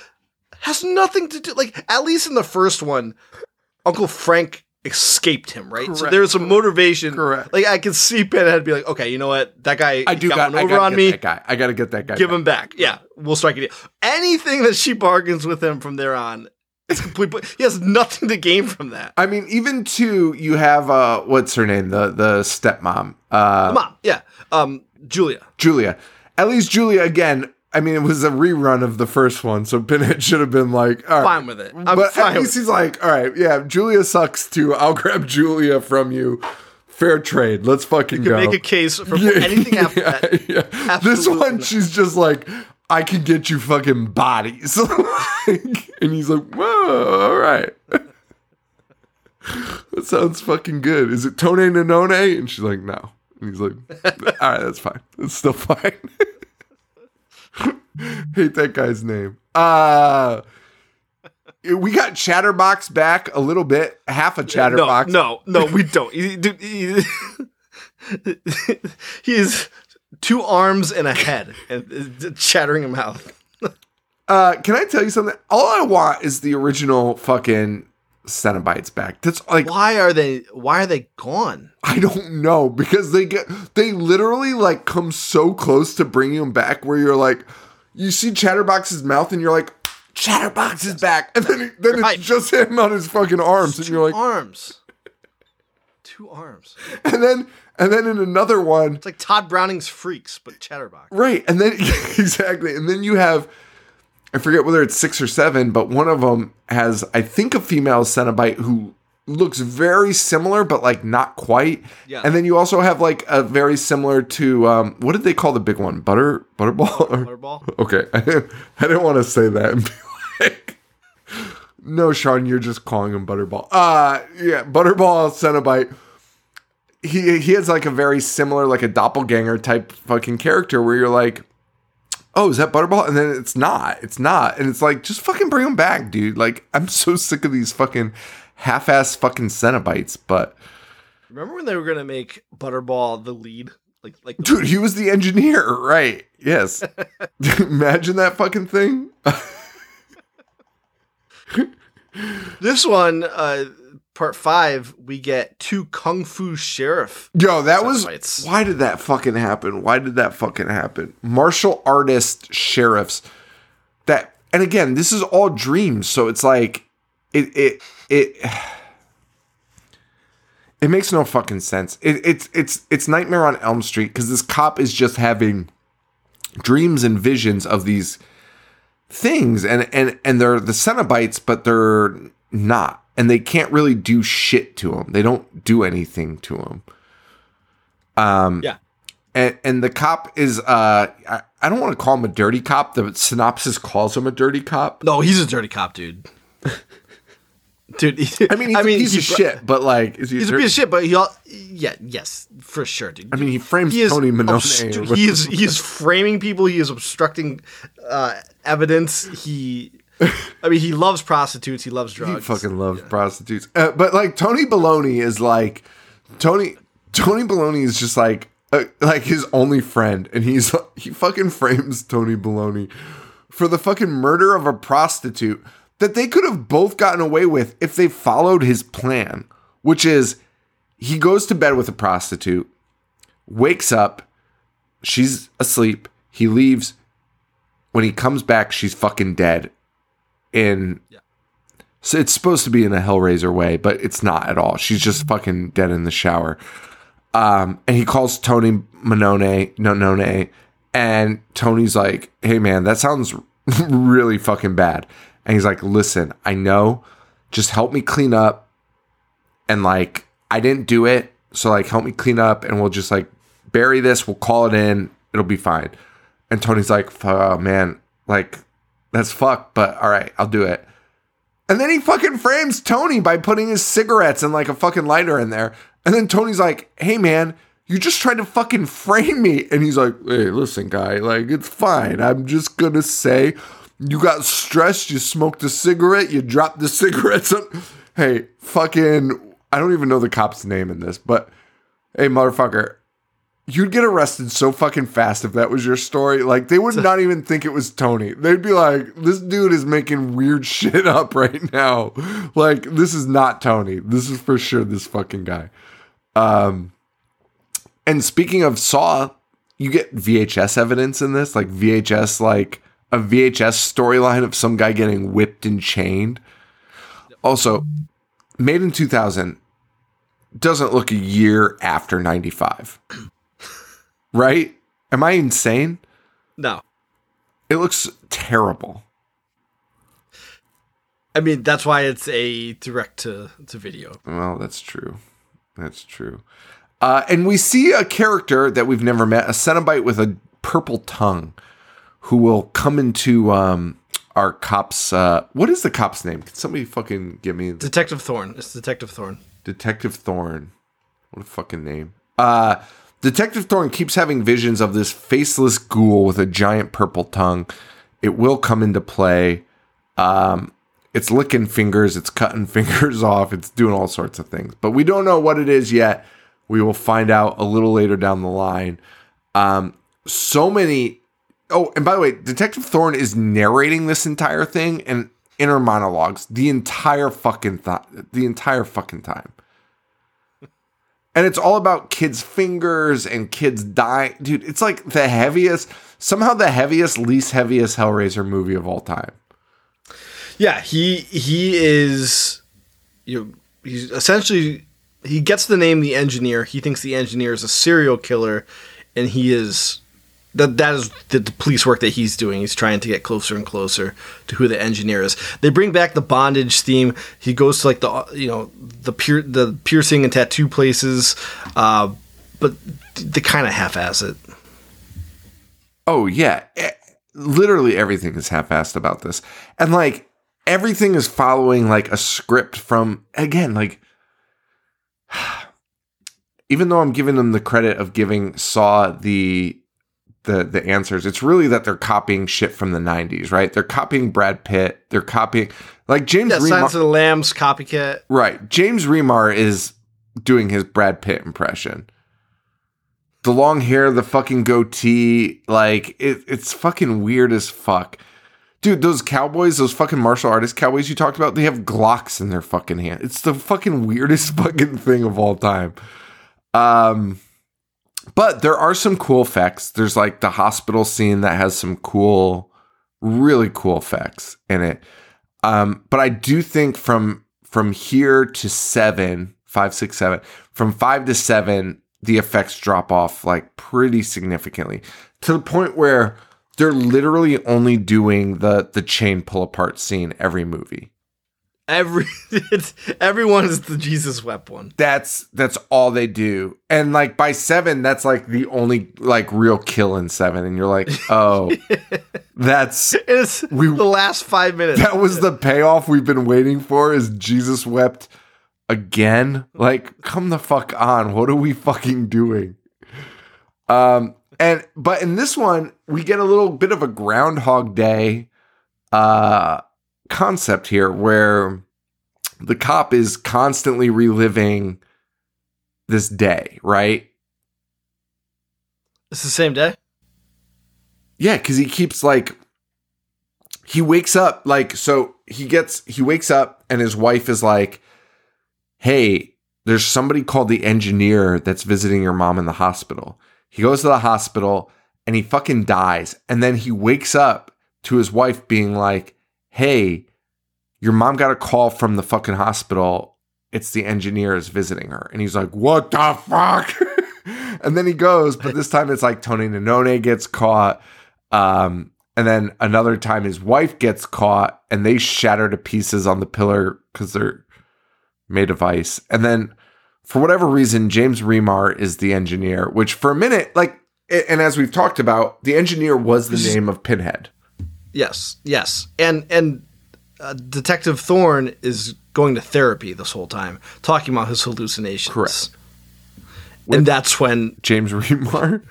has nothing to do like at least in the first one uncle frank escaped him right so Correct. there's a motivation Correct. like i can see pinhead be like okay you know what that guy I do got, got, I over on me that guy. I gotta get that guy. give back. him back yeah we'll strike deal anything that she bargains with him from there on it's complete but he has nothing to gain from that I mean, even to you have uh, what's her name? The the stepmom, uh, mom yeah um julia Julia. At least Julia again. I mean, it was a rerun of the first one, so Pinhead should have been like, all right. fine with it i'm but fine at least he's like, all right, yeah, Julia sucks too. I'll grab Julia from you. Fair trade. Let's fucking you go. make a case for Yeah, anything after yeah, that yeah. This one, not. she's just like, I can get you fucking bodies. Like, and he's like, whoa, all right. that sounds fucking good. Is it Tone Nanone? And she's like, no. And he's like, all right, that's fine. It's still fine. Hate that guy's name. Uh we got Chatterbox back a little bit, half a Chatterbox. No, no, no, we don't. He, dude, he, he is two arms and a head and chattering a mouth. Uh, can I tell you something? All I want is the original fucking Cenobites back. That's like Why are they? Why are they gone? I don't know because they get they literally like come so close to bringing them back where you're like you see Chatterbox's mouth and you're like Chatterbox is back and then then Right. it's just him on his fucking arms and you're like arms. Two arms. and then and then in another one It's like Tod Browning's Freaks, but Chatterbox. Right, and then exactly, and then you have I forget whether it's six or seven, but one of them has I think a female Cenobite who looks very similar, but like not quite. Yeah. And then you also have like a very similar to um, what did they call the big one? Butter Butterball. Butterball. okay, I didn't, I didn't want to say that and be like. No, Sean, you're just calling him Butterball. Uh yeah, Butterball Cenobite he he has like a very similar like a doppelganger type fucking character where you're like oh is that butterball? And then it's not it's not. And it's like just fucking bring him back dude. Like i'm so sick of these fucking half-ass fucking cenobites but Remember when they were gonna make Butterball the lead? Like, like dude he was the engineer right. Yes. Imagine that fucking thing. This one, uh, part five, we get two kung fu sheriff. Yo, that was Soundbites. why did that fucking happen? Why did that fucking happen? Martial artist sheriffs that and again, this is all dreams, so it's like it it it it makes no fucking sense. It, it's it's it's Nightmare on Elm Street because this cop is just having dreams and visions of these things, and and and they're the Cenobites, but they're not, and they can't really do shit to them. They don't do anything to them. Um, Yeah. and and the cop is uh, I, I don't want to call him a dirty cop. The synopsis calls him a dirty cop. No, he's a dirty cop, dude. dude, he- I mean, he's a piece he of shit, but like, is he? He's a dirty? piece of shit, but he, all, yeah, yes, for sure, dude. I mean, he frames he Tony Minone. obstru- he is he is framing people. He is obstructing uh, evidence. He, I mean, he loves prostitutes. He loves drugs. He fucking loves prostitutes. Uh, but like Tony Baloney is like Tony Tony Baloney is just like uh, like his only friend, and he's he fucking frames Tony Baloney for the fucking murder of a prostitute that they could have both gotten away with if they followed his plan, which is he goes to bed with a prostitute, wakes up, she's asleep, he leaves. When he comes back, she's fucking dead. In so it's supposed to be in a Hellraiser way, but it's not at all. She's just fucking dead in the shower. Um, and he calls Tony Manone, no, None, and Tony's like, "Hey, man, that sounds really fucking bad." And he's like, "Listen, I know. Just help me clean up, and like, I didn't do it, so like, help me clean up, and we'll just like bury this. We'll call it in. It'll be fine." And Tony's like, "Oh man, like, that's fucked, but all right, I'll do it." And then he fucking frames Tony by putting his cigarettes and like a fucking lighter in there. And then Tony's like, hey man, you just tried to fucking frame me. And he's like, hey, listen, guy, like, it's fine. I'm just gonna say you got stressed, you smoked a cigarette, you dropped the cigarettes. Hey, fucking, I don't even know the cop's name in this, but hey, motherfucker, you'd get arrested so fucking fast if that was your story. Like they would not even think it was Tony. They'd be like, "This dude is making weird shit up right now. Like this is not Tony. This is for sure this fucking guy." Um and speaking of Saw, you get VHS evidence in this, like VHS like a VHS storyline of some guy getting whipped and chained. Also, made in 2000 doesn't look a year after 95 right? Am I insane? No, It looks terrible. I mean that's why it's a direct to to video. Well, that's true. That's true. Uh, and we see a character that we've never met, a Cenobite with a purple tongue, who will come into um, our cop's. Uh, what is the cop's name? Can somebody fucking give me Detective Thorne. It's Detective Thorne. Detective Thorne. What a fucking name. Uh, Detective Thorne keeps having visions of this faceless ghoul with a giant purple tongue. It will come into play. Um, it's licking fingers, it's cutting fingers off, it's doing all sorts of things. But we don't know what it is yet. We will find out a little later down the line. Um, so many. Oh, and by the way, Detective Thorne is narrating this entire thing and inner monologues the entire fucking th- the entire fucking time. And it's all about kids' fingers and kids dying. Dude, it's like the heaviest, somehow the heaviest, least heaviest Hellraiser movie of all time. Yeah, he he is you know, he's essentially he gets the name the engineer. He thinks the engineer is a serial killer and he is that that is the, the police work that he's doing. He's trying to get closer and closer to who the engineer is. They bring back the bondage theme. He goes to like the you know the pier, the piercing and tattoo places, uh, but they kind of half-ass it. Oh, yeah. Literally everything is half assed about this. And like everything is following like a script from, again, like, even though I'm giving them the credit of giving Saw the the the answers. It's really that they're copying shit from the 90s, right? They're copying Brad Pitt. They're copying like James Yeah, Remar- Silence of the Lambs copycat. Right. James Remar is doing his Brad Pitt impression. The long hair, the fucking goatee, like it, it's fucking weird as fuck. Dude, those cowboys, those fucking martial artist cowboys you talked about, they have Glocks in their fucking hand. It's the fucking weirdest fucking thing of all time. Um, but there are some cool effects. There's like the hospital scene that has some cool, really cool effects in it. Um, but I do think from from here to seven, five, six, seven, from five to seven, the effects drop off like pretty significantly to the point where they're literally only doing the the chain pull apart scene every movie. Every it's, everyone is the Jesus wept one. That's that's all they do. And like by 7 that's like the only like real kill in 7 and you're like, "Oh, that's It's We- the last 5 minutes. that was the payoff we've been waiting for is Jesus wept again. Like, come the fuck on. What are we fucking doing? Um, and but in this one, we get a little bit of a groundhog day uh concept here where the cop is constantly reliving this day, right? It's the same day. Yeah, because he keeps like he wakes up like so he gets he wakes up and his wife is like, Hey, there's somebody called the engineer that's visiting your mom in the hospital. He goes to the hospital and he fucking dies. And then he wakes up to his wife being like, Hey, your mom got a call from the fucking hospital. It's the engineer is visiting her. And he's like, What the fuck? and then he goes, but this time it's like Tony Nanone gets caught. Um, and then another time his wife gets caught and they shatter to pieces on the pillar because they're made of ice. And then for whatever reason, James Remar is the engineer, which for a minute, like, and as we've talked about, the engineer was the name of Pinhead. Yes, yes, and and uh, Detective Thorne is going to therapy this whole time, talking about his hallucinations. Correct. and that's when James Remar.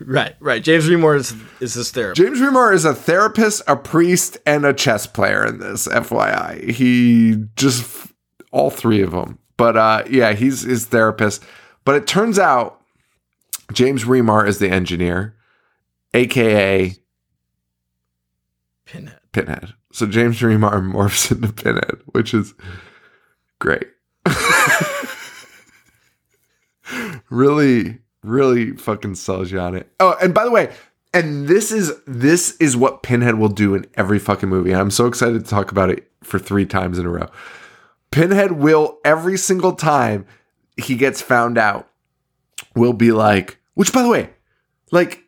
right, right. James Remar is is his therapist. James Remar is a therapist, a priest, and a chess player in this. FYI, he just all three of them. But uh, yeah, he's his therapist. But it turns out James Remar is the engineer, aka Pinhead. Pinhead. So James Remar morphs into Pinhead, which is great. really, really fucking sells you on it. Oh, and by the way, and this is this is what Pinhead will do in every fucking movie. I'm so excited to talk about it for three times in a row. Pinhead will every single time he gets found out will be like, which by the way, like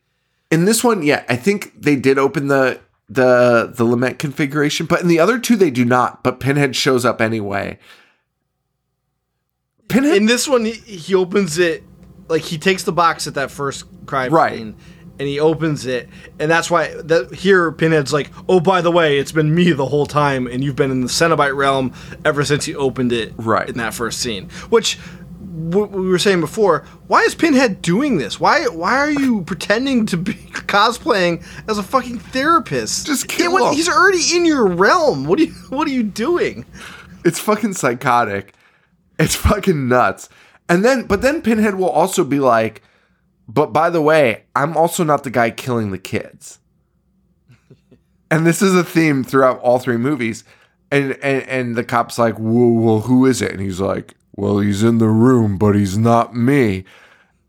in this one, yeah, I think they did open the the the lament configuration, but in the other two they do not. But Pinhead shows up anyway. Pinhead, In this one, he, he opens it like he takes the box at that first crime Right. scene, and he opens it, and that's why that here Pinhead's like, oh, by the way, it's been me the whole time, and you've been in the Cenobite realm ever since you opened it, Right. in that first scene. Which w- we were saying before, why is Pinhead doing this? Why why are you pretending to be cosplaying as a fucking therapist? Just kill what- him. He's already in your realm. What are you What are you doing? it's fucking psychotic. It's fucking nuts. And then, but then Pinhead will also be like, but by the way, I'm also not the guy killing the kids. and this is a theme throughout all three movies. And and, and the cop's like, whoa, well, who is it? And he's like, well, he's in the room, but he's not me.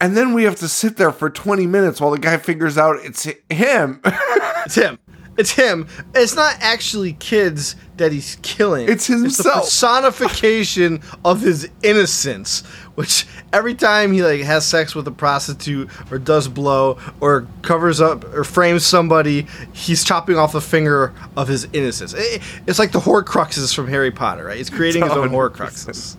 And then we have to sit there for 20 minutes while the guy figures out it's him. It's him. It's him. It's not actually kids that he's killing. It's the himself. personification of his innocence. Which every time he like has sex with a prostitute or does blow or covers up or frames somebody, he's chopping off the finger of his innocence. It- it's like the Horcruxes from Harry Potter, right? He's creating his own 100%. Horcruxes.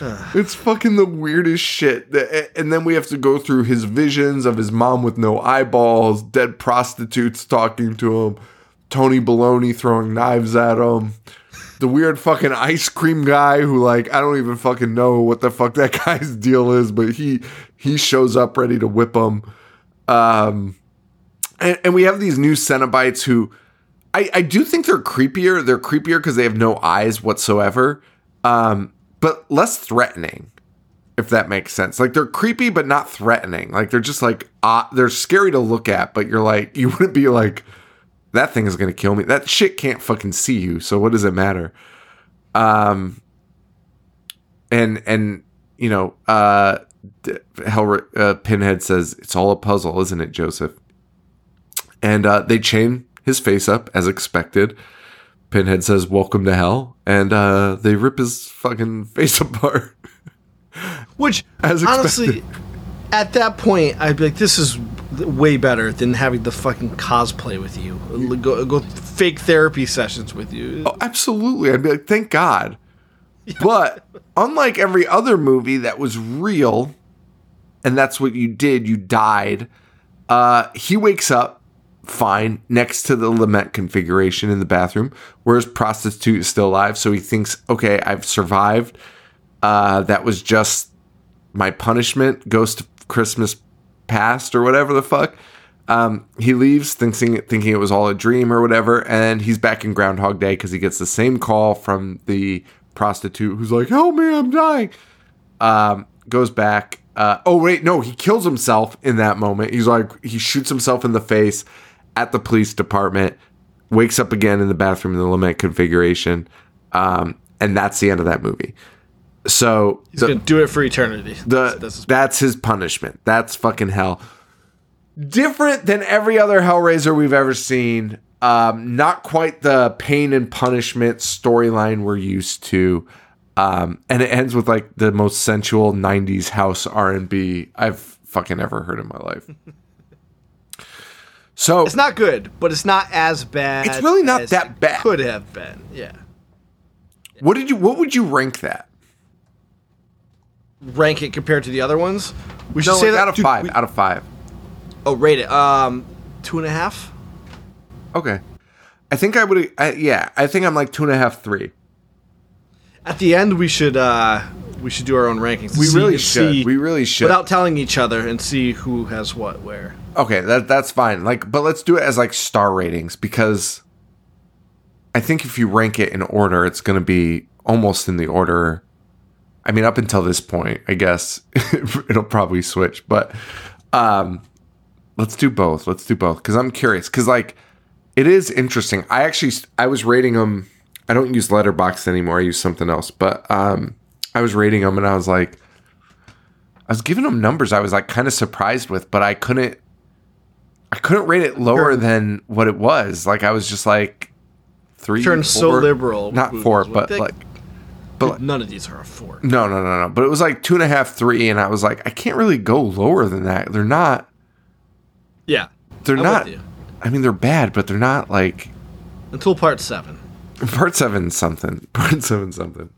It's fucking the weirdest shit. And then we have to go through his visions of his mom with no eyeballs, dead prostitutes talking to him, Tony Baloney throwing knives at him, the weird fucking ice cream guy who like I don't even fucking know what the fuck that guy's deal is, but he he shows up ready to whip him. Um, and, and we have these new Cenobites who I, I do think they're creepier. They're creepier because they have no eyes whatsoever, um, but less threatening, if that makes sense. Like they're creepy but not threatening. Like they're just like uh, they're scary to look at, but you're like you wouldn't be like that thing is gonna kill me. That shit can't fucking see you. So what does it matter? Um, and and you know, uh, Hell uh, Pinhead says it's all a puzzle, isn't it, Joseph? And uh, they chain his face up as expected. Pinhead says, "Welcome to hell," and uh, they rip his fucking face apart. Which As expected. honestly, at that point, I'd be like, "This is way better than having the fucking cosplay with you, go, go fake therapy sessions with you." Oh, absolutely. I'd be like, thank God. But unlike every other movie that was real, and that's what you did, you died. Uh, he wakes up fine next to the lament configuration in the bathroom, whereas prostitute is still alive. So he thinks, okay, I've survived. Uh, that was just my punishment. Ghost of Christmas past or whatever the fuck. Um, he leaves thinking thinking it was all a dream or whatever, and he's back in Groundhog Day because he gets the same call from the prostitute who's like, "Help me, I'm dying." Um, goes back. Uh, oh wait, no, he kills himself in that moment. He's like, he shoots himself in the face at the police department. Wakes up again in the bathroom in the lament configuration, um, and that's the end of that movie. So He's gonna do it for eternity. the That's his- that's his punishment. That's fucking hell. Different than every other Hellraiser we've ever seen. Um, not quite the pain and punishment storyline we're used to. Um, and it ends with like the most sensual '90s house R&B I've fucking ever heard in my life. So it's not good, but it's not as bad. It's really not as that it bad. Could have been, yeah. what did you? What would you rank that? Rank it compared to the other ones. We should No, say like, that out of dude, five. we- out of five. oh, rate it. Um, two and a half. Okay. I think I would. I, yeah, I think I'm like two and a half, three. At the end, we should uh, we should do our own rankings. We see- really see- should. We really should. without telling each other and see who has what where. Okay, that that's fine. Like, but let's do it as like star ratings because I think if you rank it in order, it's going to be almost in the order. I mean, up until this point, I guess it'll probably switch, but um, let's do both. Let's do both because I'm curious. Because like, it is interesting. I actually I was rating them. I don't use Letterboxd anymore. I use something else, but um, I was rating them and I was like, I was giving them numbers. I was like kind of surprised with, but I couldn't. I couldn't rate it lower Sure. than what it was. Like I was just like three. Turned so liberal. Not four, but like, but like, none of these are a four. no, no, no, no. But it was like two and a half, three, and I was like, I can't really go lower than that. They're not. Yeah, They're I'm not. I mean, they're bad, but they're not like until part seven. part seven something. Part seven something.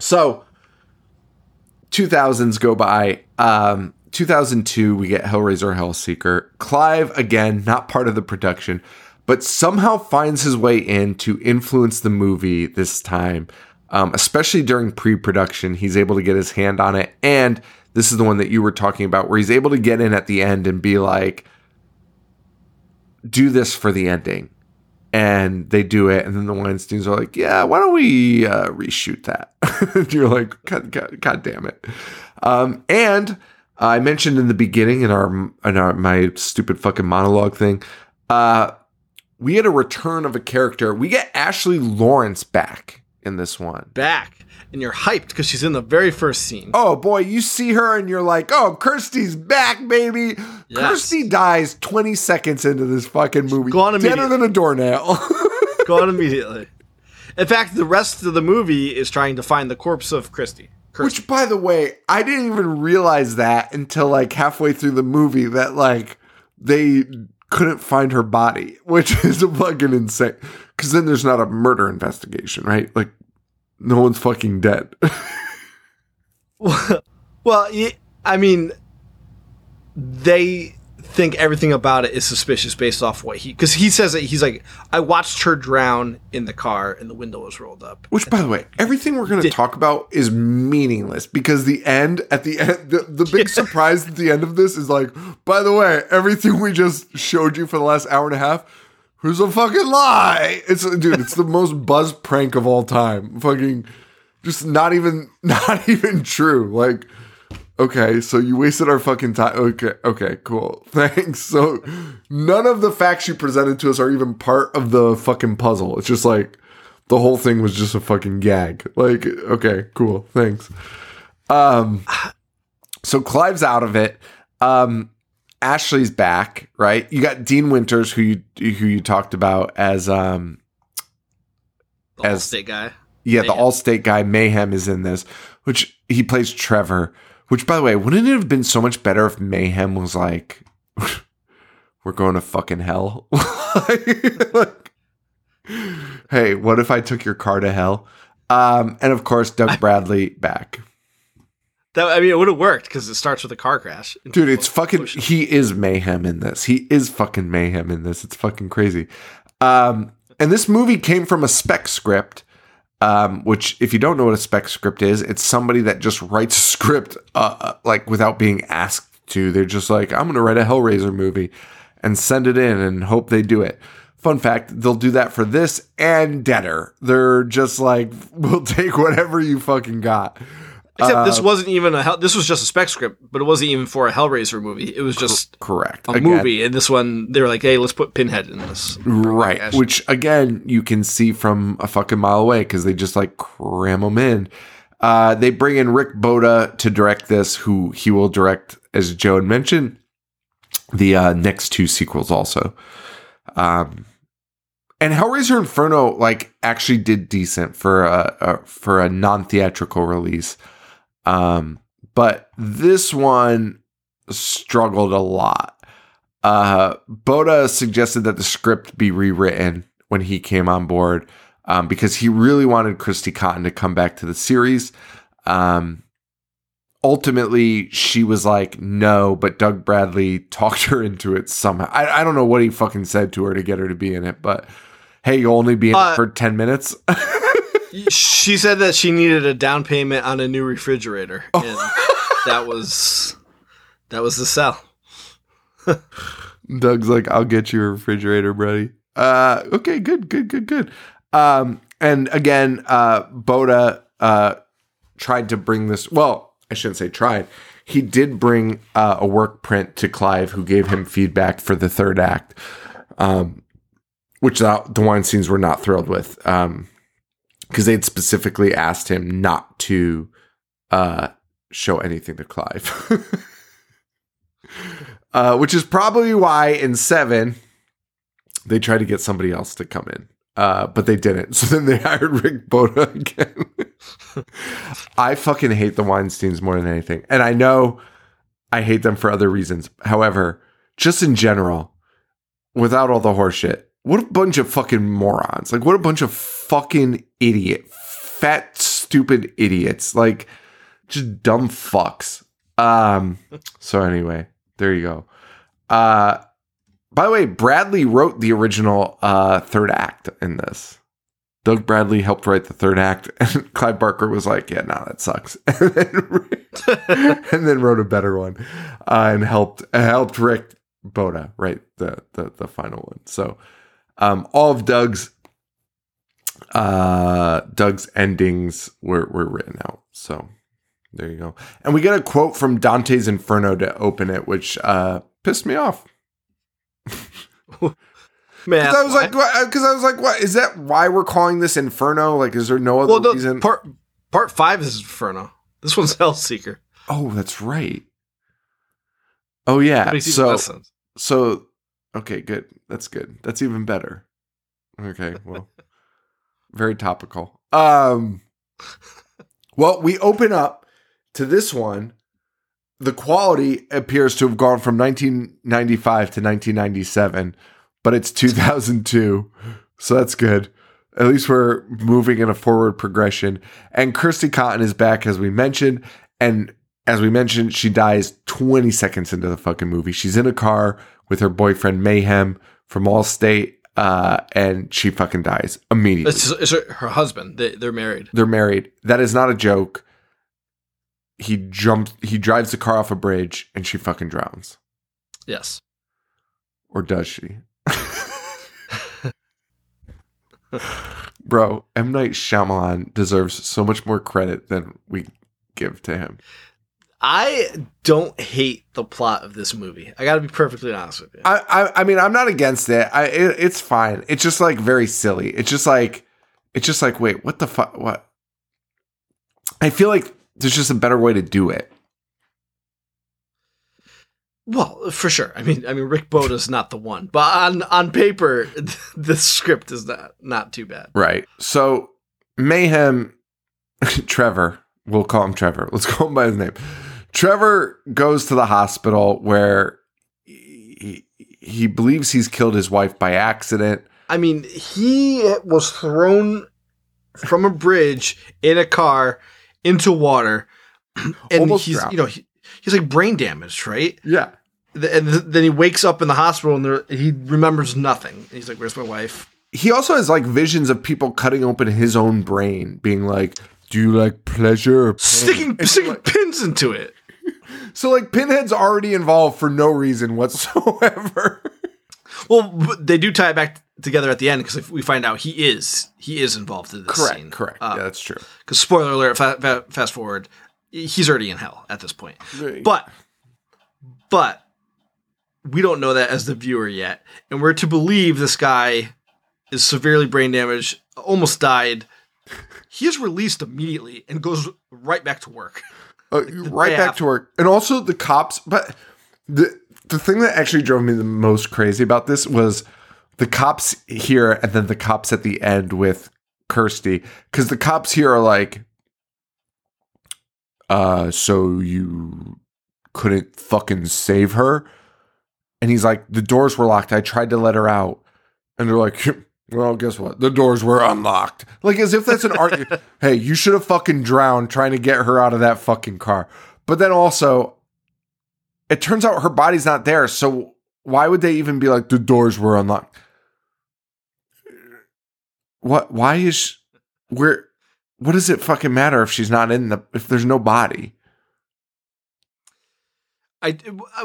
So, two thousands go by. Um, 2002, we get Hellraiser Hellseeker. Clive, again, not part of the production, but somehow finds his way in to influence the movie this time, um, especially during pre production. He's able to get his hand on it. And this is the one that you were talking about, where he's able to get in at the end and be like, do this for the ending. And they do it. And then the Weinsteins are like, yeah, why don't we uh, reshoot that? and you're like, God, God, God damn it. Um, and I mentioned in the beginning in our in our my stupid fucking monologue thing, uh, we had a return of a character. We get Ashley Laurence back in this one. Back and you're hyped because she's in the very first scene. Oh boy, you see her and you're like, oh, Kirsty's back, baby. Yes. Kirsty dies 20 seconds into this fucking movie. Gone Deader immediately. than a doornail. Gone immediately. In fact, the rest of the movie is trying to find the corpse of Christy. Kirsty. Which, by the way, I didn't even realize that until like halfway through the movie that like they couldn't find her body, which is fucking insane. Because then there's not a murder investigation, right? Like, no one's fucking dead. Well, I mean, they think everything about it is suspicious based off what he because he says that he's like, I watched her drown in the car and the window was rolled up. Which, by the way, everything we're going to talk about is meaningless because the end, at the end, the, the big surprise at the end of this is like, by the way, everything we just showed you for the last hour and a half was a fucking lie. It's dude, it's the most buzz prank of all time. Fucking, just not even, not even true. Like, Okay, so you wasted our fucking time. Okay, okay, cool. Thanks. So none of the facts you presented to us are even part of the fucking puzzle. It's just like the whole thing was just a fucking gag. Like, okay, cool. Thanks. Um so Clive's out of it. Um Ashley's back, right? You got Dean Winters who you who you talked about as um The As- state guy. yeah, the Mayhem. Allstate guy Mayhem is in this, which he plays Trevor. Which, by the way, wouldn't it have been so much better if Mayhem was like, "We're going to fucking hell"? like, hey, what if I took your car to hell? Um, and of course, Doug Bradley back, That I mean, it would have worked because it starts with a car crash. dude. It's fucking. He is Mayhem in this. He is fucking Mayhem in this. It's fucking crazy. Um, and this movie came from a spec script. um, which if you don't know what a spec script is, it's somebody that just writes a script uh, like without being asked to. They're just like, I'm going to write a Hellraiser movie and send it in and hope they do it. Fun fact, they'll do that for this and Deader. They're just like, we'll take whatever you fucking got. Except this Uh, wasn't even a hell. This was just a spec script, but it wasn't even for a Hellraiser movie. It was just Correct. a Again, movie. And this one, they were like, "Hey, let's put Pinhead in this." Right. Which again, you can see from a fucking mile away because they just like cram them in. Uh, they bring in Rick Bota to direct this, who he will direct, as Joe had mentioned, the uh, next two sequels also. Um, and Hellraiser Inferno like actually did decent for a, a for a non theatrical release. Um, but this one struggled a lot. Uh, Bota suggested that the script be rewritten when he came on board um, because he really wanted Christy Cotton to come back to the series. Um, ultimately, she was like, no, but Doug Bradley talked her into it somehow. I, I don't know what he fucking said to her to get her to be in it, but hey, you'll only be in Uh, it for 10 minutes. she said that she needed a down payment on a new refrigerator, Oh. and that was that was the sell. Doug's like, I'll get you a refrigerator, buddy. Uh, okay, good, good, good, good. Um, and again, uh, Bota uh, tried to bring this. Well, I shouldn't say tried. He did bring uh, a work print to Clive, who gave him feedback for the third act, um, which the, the Weinsteins were not thrilled with, because they'd specifically asked him not to uh, show anything to Clive. uh, which is probably why in seven they tried to get somebody else to come in, uh, but they didn't. So then they hired Rick Bota again. I fucking hate the Weinstein's more than anything, and I know I hate them for other reasons. However, just in general, without all the horseshit, what a bunch of fucking morons! Like what a bunch of fucking idiot, fat, stupid idiots! Like just dumb fucks. Um. So anyway, there you go. Uh, by the way, Bradley wrote the original uh, third act in this. Doug Bradley helped write the third act, and Clive Barker was like, "Yeah, no, that sucks," and then, and then wrote a better one, uh, and helped helped Rick Bota write the the, the final one. So, um, all of Doug's uh, Doug's endings were were written out. So there you go. And we get a quote from Dante's Inferno to open it, which uh, pissed me off. Man, Because I was like, because I was like, what is that? Why we're calling this Inferno? Like, is there no other well, the, reason? part part five is Inferno. This one's Hellseeker. oh, that's right. Oh yeah. So so okay, good. That's good. That's even better. Okay, well, very topical. Um, well, we open up to this one. The quality appears to have gone from 1995 to 1997, but it's 2002, so that's good. At least we're moving in a forward progression. And Kirsty Cotton is back, as we mentioned, and as we mentioned, she dies 20 seconds into the fucking movie. She's in a car with her boyfriend Mayhem from Allstate, uh, and she fucking dies immediately. It's, it's her, her husband. They, they're married. They're married. That is not a joke. He jumps. He drives the car off a bridge, and she fucking drowns. Yes. Or does she? Bro, M Night Shyamalan deserves so much more credit than we give to him. I don't hate the plot of this movie. I got to be perfectly honest with you. I, I I mean I'm not against it. I it, it's fine. It's just like very silly. It's just like it's just like wait, what the fuck what? I feel like there's just a better way to do it. Well, for sure. I mean, I mean, Rick Bota's not the one, but on on paper, the script is not not too bad. Right. So mayhem, Trevor. We'll call him Trevor. Let's call him by his name. Trevor goes to the hospital where he, he believes he's killed his wife by accident. I mean, he was thrown from a bridge in a car into water, and Almost he's drowned. you know he, he's like brain damaged, right? Yeah. And th- then he wakes up in the hospital and there, he remembers nothing. And he's like, "Where's my wife?" He also has like visions of people cutting open his own brain, being like, "Do you like pleasure?" Or pain?" Sticking sticking like- pins into it. So like Pinhead's already involved for no reason whatsoever. Well, they do tie it back together at the end because if we find out he is he is involved in this correct. scene. Correct. Uh, yeah, that's true. Because spoiler alert, fa- fa- fast forward, he's already in hell at this point. But but we don't know that as the viewer yet, and we're to believe this guy is severely brain damaged, almost died. He is released immediately and goes right back to work. Uh, right back to work. And also the cops, but the the thing that actually drove me the most crazy about this was the cops here and then the cops at the end with Kirsty. Because the cops here are like, uh, so you couldn't fucking save her? And he's like, the doors were locked. I tried to let her out. And they're like, well, guess what? The doors were unlocked. Like as if that's an argument. hey, you should have fucking drowned trying to get her out of that fucking car. But then also, it turns out her body's not there. So why would they even be like, the doors were unlocked? What? Why is where? What does it fucking matter if she's not in the if there's no body? I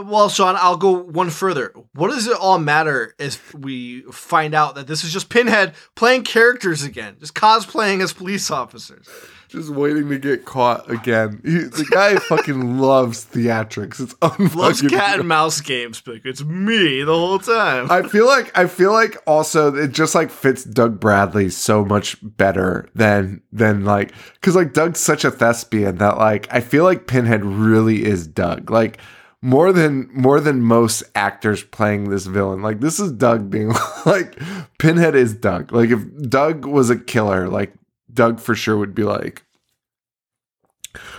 well, Sean, I'll go one further. What does it all matter if we find out that this is just Pinhead playing characters again, just cosplaying as police officers? Just waiting to get caught again. He, the guy fucking loves theatrics. It's Loves unfucking cat and mouse games. but It's me the whole time. I feel like I feel like also it just like fits Doug Bradley so much better than than like because like Doug's such a thespian that like I feel like Pinhead really is Doug like more than more than most actors playing this villain like this is Doug being like Pinhead is Doug like if Doug was a killer like Doug for sure would be like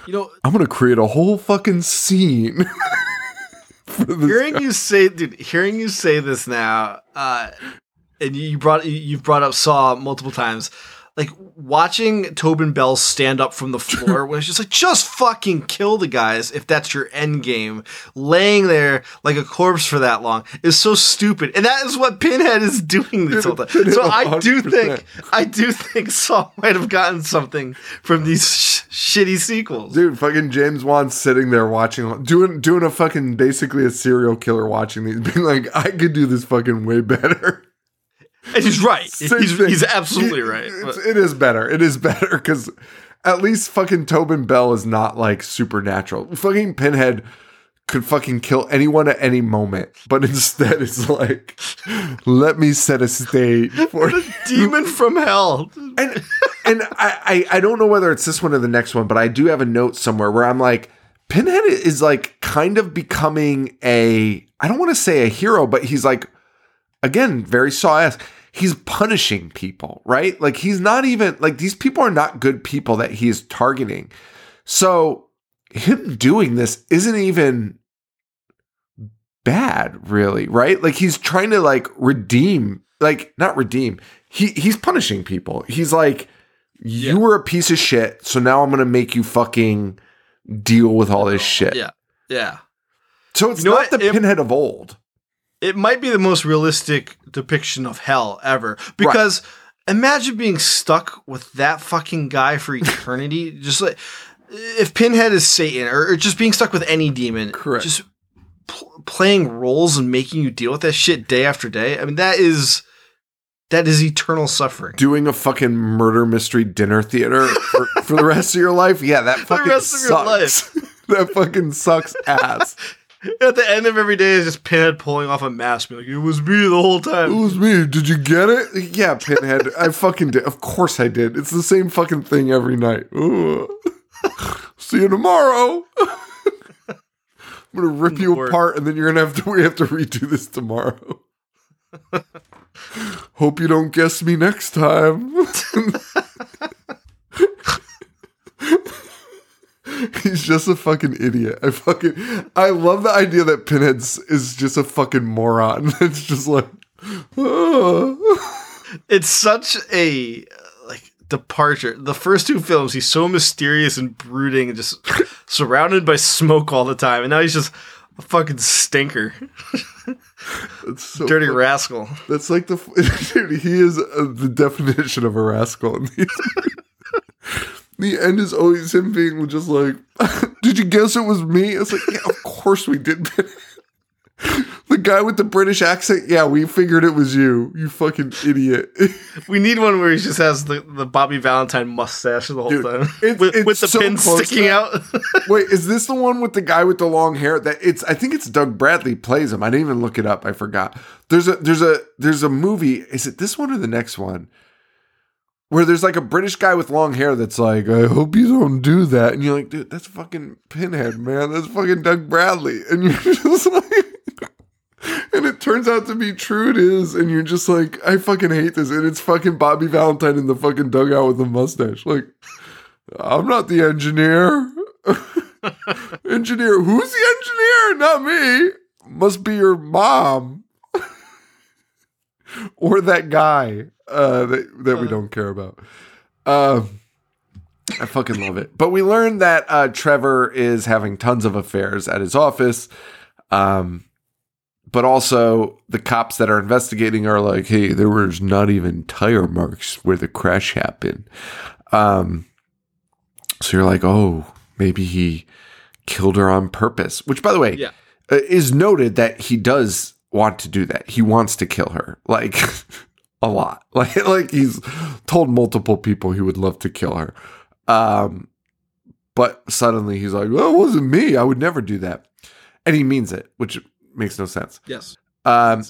you know, I'm gonna create a whole fucking scene. hearing guy. you say, dude, hearing you say this now, uh, and you brought you've brought up Saw multiple times. Like watching Tobin Bell stand up from the floor when it's just like, just fucking kill the guys if that's your end game. Laying there like a corpse for that long is so stupid, and that is what Pinhead is doing this whole time. So I do think, I do think Saw might have gotten something from these sh- shitty sequels. Dude, fucking James Wan's sitting there watching, doing doing a fucking basically a serial killer watching these, being like, I could do this fucking way better. And he's right. Same He's, thing. he's absolutely right. it is better. It is better because at least fucking Tobin Bell is not like supernatural. Fucking Pinhead could fucking kill anyone at any moment, but instead it's like, let me set a stage for you. demon from hell. and and I, I I don't know whether it's this one or the next one, but I do have a note somewhere where I'm like, Pinhead is like kind of becoming a I don't want to say a hero, but he's like again very saw-esque. He's punishing people, right? Like he's not even like these people are not good people that he is targeting. So him doing this isn't even bad, really, right? Like he's trying to like redeem, like not redeem. He he's punishing people. He's like, you Yeah. were a piece of shit, so now I'm gonna make you fucking deal with all this oh, shit. Yeah. Yeah. So it's You know not what? the It- pinhead of old. It might be the most realistic depiction of hell ever. Because imagine being stuck with that fucking guy for eternity. just like if Pinhead is Satan or, or just being stuck with any demon. Correct. Just pl- playing roles and making you deal with that shit day after day. I mean, that is that is eternal suffering. Doing a fucking murder mystery dinner theater for, for the rest of your life, yeah, that fucking rest of your sucks. that fucking sucks ass. At the end of every day is just Pinhead pulling off a mask, being like, "It was me the whole time." It was me. Did you get it? Yeah, Pinhead. I fucking did. Of course I did. It's the same fucking thing every night. See you tomorrow. I'm gonna rip you apart, and then you're gonna have to we have to redo this tomorrow. Hope you don't guess me next time. He's just a fucking idiot. I fucking I love the idea that Pinhead's is just a fucking moron. It's just like "Ah." It's such a like departure. The first two films, he's so mysterious and brooding, and just surrounded by smoke all the time, and now he's just a fucking stinker, It's so dirty fu- rascal. That's like the dude. He is uh, the definition of a rascal. The end is always him being just like, "Did you guess it was me?" It's like, yeah, of course we did. the guy with the British accent, yeah, we figured it was you. You fucking idiot. We need one where he just has the, the Bobby Valentine mustache the whole Dude, time, it's- with, it's with the so pin sticking out. Wait, is this the one with the guy with the long hair? That it's I think it's Doug Bradley plays him. I didn't even look it up. I forgot. There's a there's a there's a movie. Is it this one or the next one? Where there's like a British guy with long hair that's like, I hope you don't do that. And you're like, dude, that's fucking Pinhead, man. That's fucking Doug Bradley. And you're just like And it turns out to be true it is, and you're just like, I fucking hate this. And it's fucking Bobby Valentine in the fucking dugout with the mustache. Like, I'm not the engineer. engineer, who's the engineer? Not me. Must be your mom. or that guy uh, that, that we don't care about. Um, I fucking love it. But we learned that uh, Trevor is having tons of affairs at his office. Um, but also, the cops that are investigating are like, hey, there was not even tire marks where the crash happened. Um, so you're like, oh, maybe he killed her on purpose. Which, by the way, Yeah. uh, is noted that he does want to do that. He wants to kill her, like a lot. Like, like he's told multiple people he would love to kill her. Um, but suddenly he's like, "Well, it wasn't me. I would never do that," and he means it, which makes no sense. yes. Um,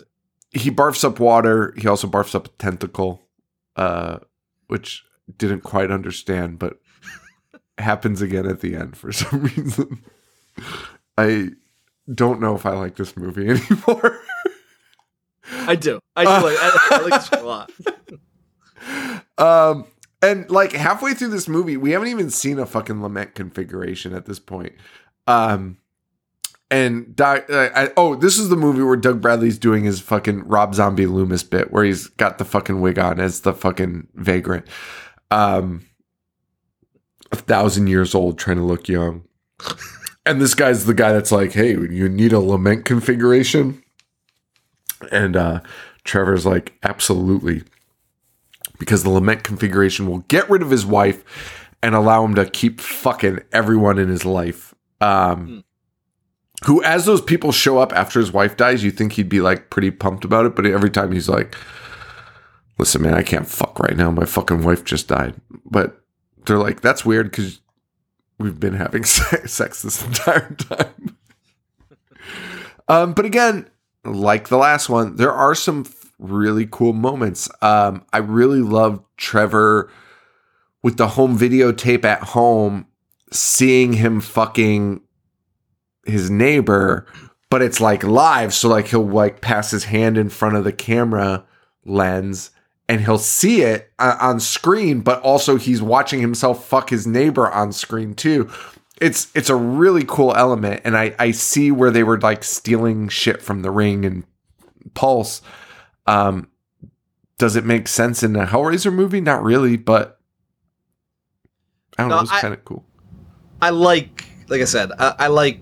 he barfs up water. He also barfs up a tentacle, uh, which didn't quite understand, but happens again at the end for some reason. I don't know if I like this movie anymore. I do. I do like. I, I like this a lot. um, and like halfway through this movie, we haven't even seen a fucking lament configuration at this point. Um, and uh, I, oh, this is the movie where Doug Bradley's doing his fucking Rob Zombie Loomis bit, where he's got the fucking wig on as the fucking vagrant. Um, a thousand years old, trying to look young. And this guy's the guy that's like, "Hey, you need a lament configuration," and uh, Trevor's like, "Absolutely." because the lament configuration will get rid of his wife and allow him to keep fucking everyone in his life. Um, Who, as those people show up after his wife dies, you think he'd be like pretty pumped about it, but every time he's like, "Listen, man, I can't fuck right now. My fucking wife just died." But they're like, "That's weird because we've been having sex this entire time." um, but again, like the last one, there are some really cool moments. Um, I really love Trevor with the home videotape at home, seeing him fucking his neighbor, but it's like live. So like he'll like pass his hand in front of the camera lens and he'll see it uh, on screen, but also he's watching himself fuck his neighbor on screen too. It's it's a really cool element, and I I see where they were like stealing shit from the Ring and Pulse. Um, does it make sense in a Hellraiser movie? Not really, but I don't No, know. It's kind of cool. I like, like I said, I, I like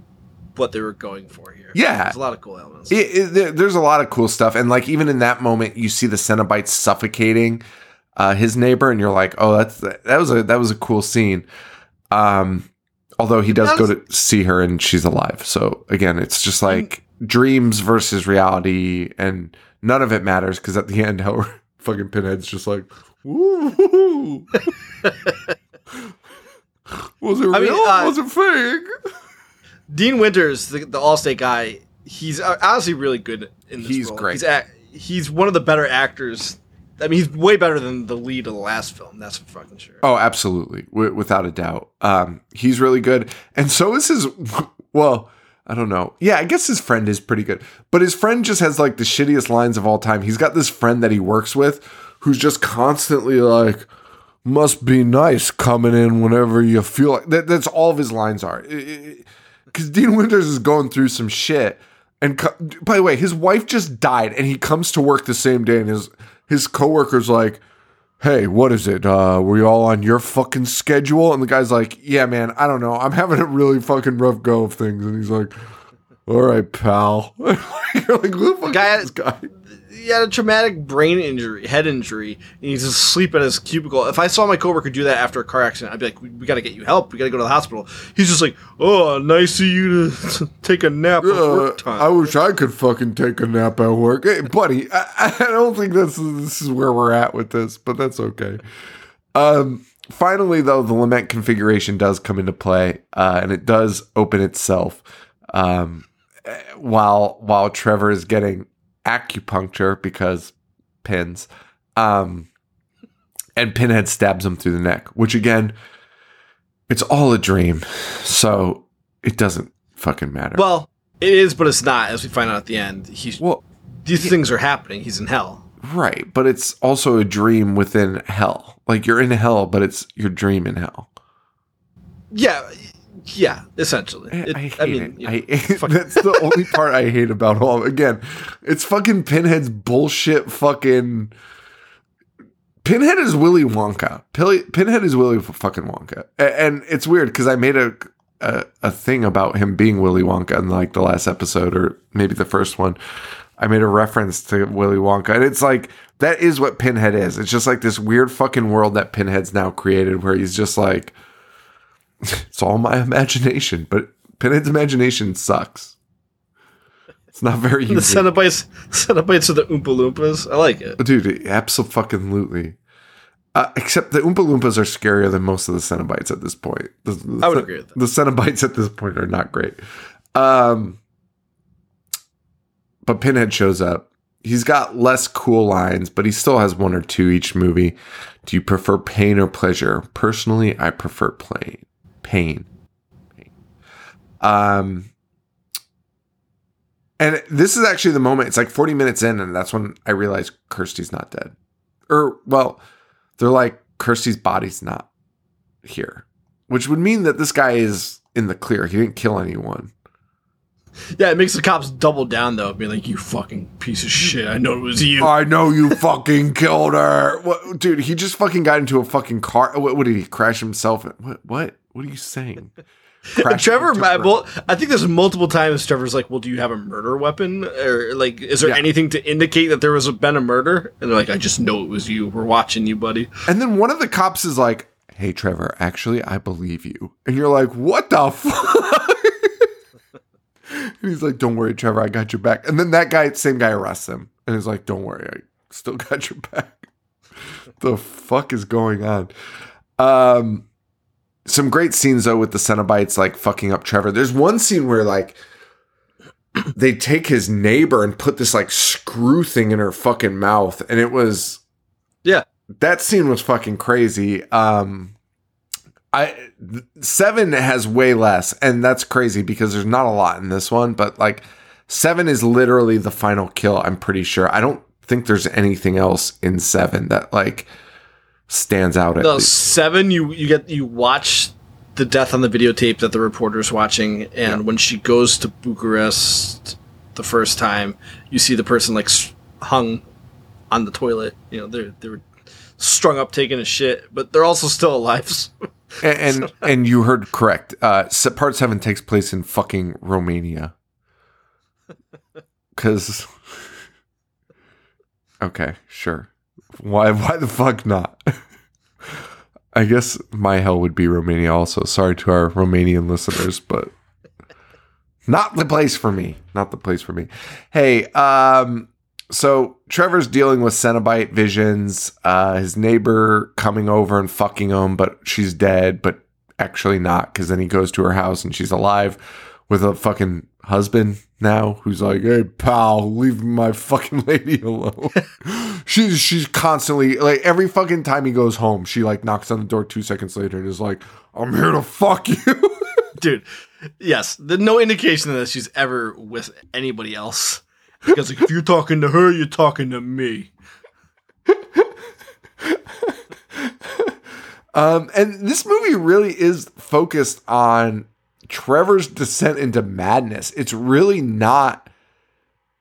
what they were going for here. Yeah. There's a lot of cool elements. It, it, there's a lot of cool stuff, and like even in that moment, you see the Cenobites suffocating uh, his neighbor, and you're like, "Oh, that's that was a that was a cool scene." Um, although he does go to see her, and she's alive. So again, it's just like dreams versus reality, and none of it matters because at the end, how fucking Pinhead's just like, "Woo!" was it real? Mean, uh, was it fake? Dean Winters, the, the Allstate guy, he's uh, honestly really good in this He's role. great. He's, a, he's one of the better actors. I mean, he's way better than the lead of the last film. That's for fucking sure. Oh, absolutely, w- without a doubt. Um, he's really good, and so is his. Well, I don't know. Yeah, I guess his friend is pretty good, but his friend just has like the shittiest lines of all time. He's got this friend that he works with, who's just constantly like, "Must be nice coming in whenever you feel like." That, that's all of his lines are. Because Dean Winters is going through some shit, and co- by the way, his wife just died, and he comes to work the same day, and his his coworker's like hey, what is it? Uh, were you all on your fucking schedule? And the guy's like, yeah, man, I don't know. I'm having a really fucking rough go of things. And he's like, all right, pal. You're like, who the fuck Guy- guy? He had a traumatic brain injury, head injury, and he's asleep at his cubicle. If I saw my coworker do that after a car accident, I'd be like, "We, we got to get you help. We got to go to the hospital." He's just like, "Oh, nice of you to take a nap at Uh, work time." I wish I could fucking take a nap at work. Hey, buddy, I, I don't think this is, this is where we're at with this, but that's okay. Um, finally, though, the lament configuration does come into play, uh, and it does open itself. Um, eh, while while Trevor is getting acupuncture because pins, um, and Pinhead stabs him through the neck, which again, it's all a dream, so it doesn't fucking matter. well, it is, but it's not. As we find out at the end, he's well, these things are happening. He's in hell. Right, but it's also a dream within hell. Like you're in hell, but it's your dream in hell. Yeah, yeah. Essentially, I, It- I hate mean, it. you know, I, that's the only part I hate about all. Again, it's fucking Pinhead's bullshit. Fucking Pinhead is Willy Wonka. Pinhead is Willy fucking Wonka, and it's weird because I made a, a a thing about him being Willy Wonka in like the last episode or maybe the first one. I made a reference to Willy Wonka, and it's like that is what Pinhead is. It's just like this weird fucking world that Pinhead's now created, where he's just like, it's all my imagination, but Pinhead's imagination sucks. It's not very the. Cenobites, Cenobites of the Oompa Loompas. I like it. Dude, absolutely. Uh, except the Oompa Loompas are scarier than most of the Cenobites at this point. The, the, I would agree with that. The Cenobites at this point are not great. Um, but Pinhead shows up. He's got less cool lines, but he still has one or two each movie. Do you prefer pain or pleasure? Personally, I prefer pain. Pain. Um, and this is actually the moment. It's like 40 minutes in, and that's when I realized Kirsty's not dead. Or, well, they're like, Kirsty's body's not here, which would mean that this guy is in the clear. He didn't kill anyone. Yeah, it makes the cops double down though, being like, "You fucking piece of shit! I know it was you." I know you fucking killed her. What, dude, he just fucking got into a fucking car. What, what did he crash himself? What? What? What are you saying? Trevor, well, I think there's multiple times Trevor's like, "Well, do you have a murder weapon, or like, is there Yeah. anything to indicate that there was a, been a murder?" And they're like, "I just know it was you. We're watching you, buddy." And then one of the cops is like, "Hey, Trevor, actually, I believe you." And you're like, "What the fuck?" and he's like, "Don't worry, Trevor, I got your back." And then that guy, same guy, arrests him, and he's like, "Don't worry, I still got your back." the fuck is going on? Um, some great scenes though with the Cenobites like fucking up Trevor. There's one scene where like they take his neighbor and put this like screw thing in her fucking mouth, and it was Yeah, that scene was fucking crazy. Um, I seven has way less, and that's crazy because there's not a lot in this one. But like seven is literally the final kill. I'm pretty sure. I don't think there's anything else in seven that like stands out. At seven. You you get you watch the death on the videotape that the reporter's watching, and when she goes to Bucharest the first time, you see the person like hung on the toilet. You know, they're they're strung up taking a shit, but they're also still alive. and and, and you heard correct. Uh, part seven takes place in fucking Romania. Because, okay, sure. Why? Why the fuck not? I guess my hell would be Romania. Also, sorry to our Romanian listeners, but not the place for me. Not the place for me. Hey, um, so Trevor's dealing with Cenobite visions. Uh, his neighbor coming over and fucking him, but she's dead, but actually not, because then he goes to her house and she's alive. With a fucking husband now who's like, "Hey, pal, leave my fucking lady alone." she's she's constantly like every fucking time he goes home, she like knocks on the door two seconds later and is like, "I'm here to fuck you." Dude, yes, there's no indication that she's ever with anybody else. Because like, if you're talking to her, you're talking to me. Um, and this movie really is focused on Trevor's descent into madness. It's really not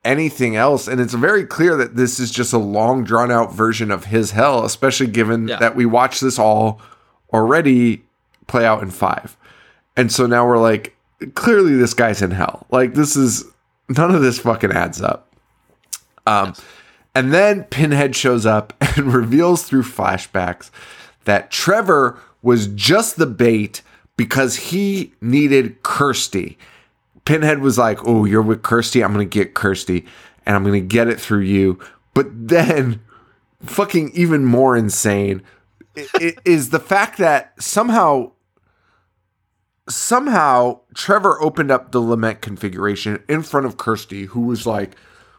anything else. And it's very clear that this is just a long, drawn out version of his hell, especially given Yeah. that we watched this all already play out in five. And so now we're like, clearly this guy's in hell. Like, this is none of this fucking adds up. Um, and then Pinhead shows up and reveals through flashbacks that Trevor was just the bait because he needed Kirsty. Pinhead was like, "Oh, you're with Kirsty. I'm gonna get Kirsty, and I'm gonna get it through you." But then, fucking even more insane is the fact that somehow, somehow Trevor opened up the lament configuration in front of Kirsty, who was like,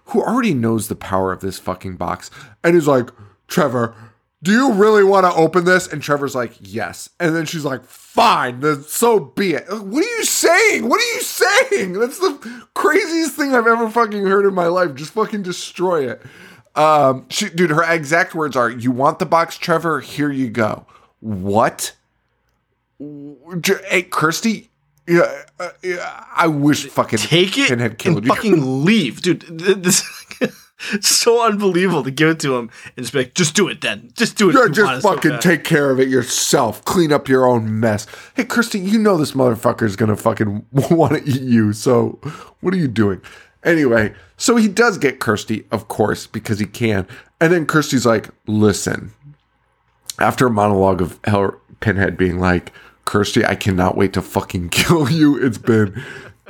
who already knows the power of this fucking box, and is like, Trevor, do you really want to open this? And Trevor's like, yes. And then she's like, fine, then so be it. What are you saying? What are you saying? That's the craziest thing I've ever fucking heard in my life. Just fucking destroy it. Um, she, dude, her exact words are, "You want the box, Trevor? Here you go." What? Hey, Kirsty. Yeah, uh, yeah, I wish fucking Take it Pinhead killed and you. fucking leave, dude. This so unbelievable to give it to him and just be like, just do it then. Just do it. Yeah, just it so fucking take care of it yourself. Clean up your own mess. Hey, Kirsty, you know this motherfucker's gonna fucking want to eat you. So, what are you doing? Anyway, so he does get Kirsty, of course, because he can. And then Kirsty's like, listen, after a monologue of Hell Pinhead being like, Kirsty, I cannot wait to fucking kill you. It's been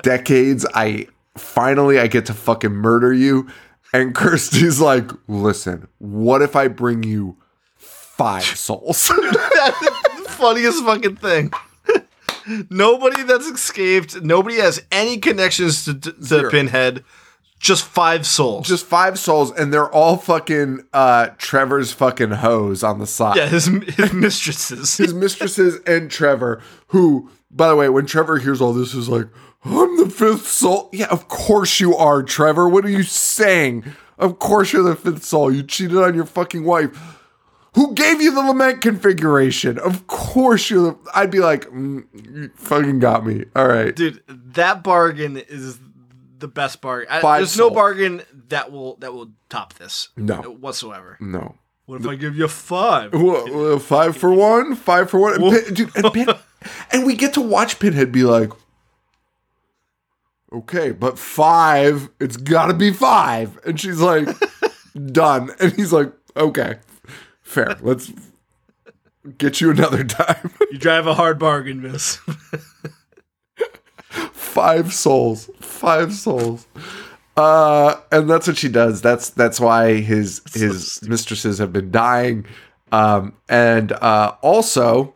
decades. I finally I get to fucking murder you. And Kirsty's like, listen, what if I bring you five souls? That's the funniest fucking thing. nobody that's escaped, nobody has any connections to, to Zero. Pinhead. Just five souls. Just five souls, and they're all fucking uh Trevor's fucking hoes on the side. yeah, his his mistresses. his mistresses and Trevor, who, by the way, when Trevor hears all this, is like, I'm the fifth soul. Yeah, of course you are, Trevor. What are you saying? Of course you're the fifth soul. You cheated on your fucking wife. Who gave you the lament configuration? Of course you're the. I'd be like, mm, fucking got me. All right. Dude, that bargain is the best bargain. I- There's no bargain that will that will top this. No. whatsoever. No. What if I give you five? Uh, five for one, five for one. And, Pin- dude, and, Pin- and we get to watch Pinhead be like, okay, but five, it's got to be five. And she's like, done. And he's like, okay, fair. Let's get you another time. You drive a hard bargain, miss. five souls, five souls. Uh, and that's what she does. That's that's why his his mistresses have been dying. Um, and uh, also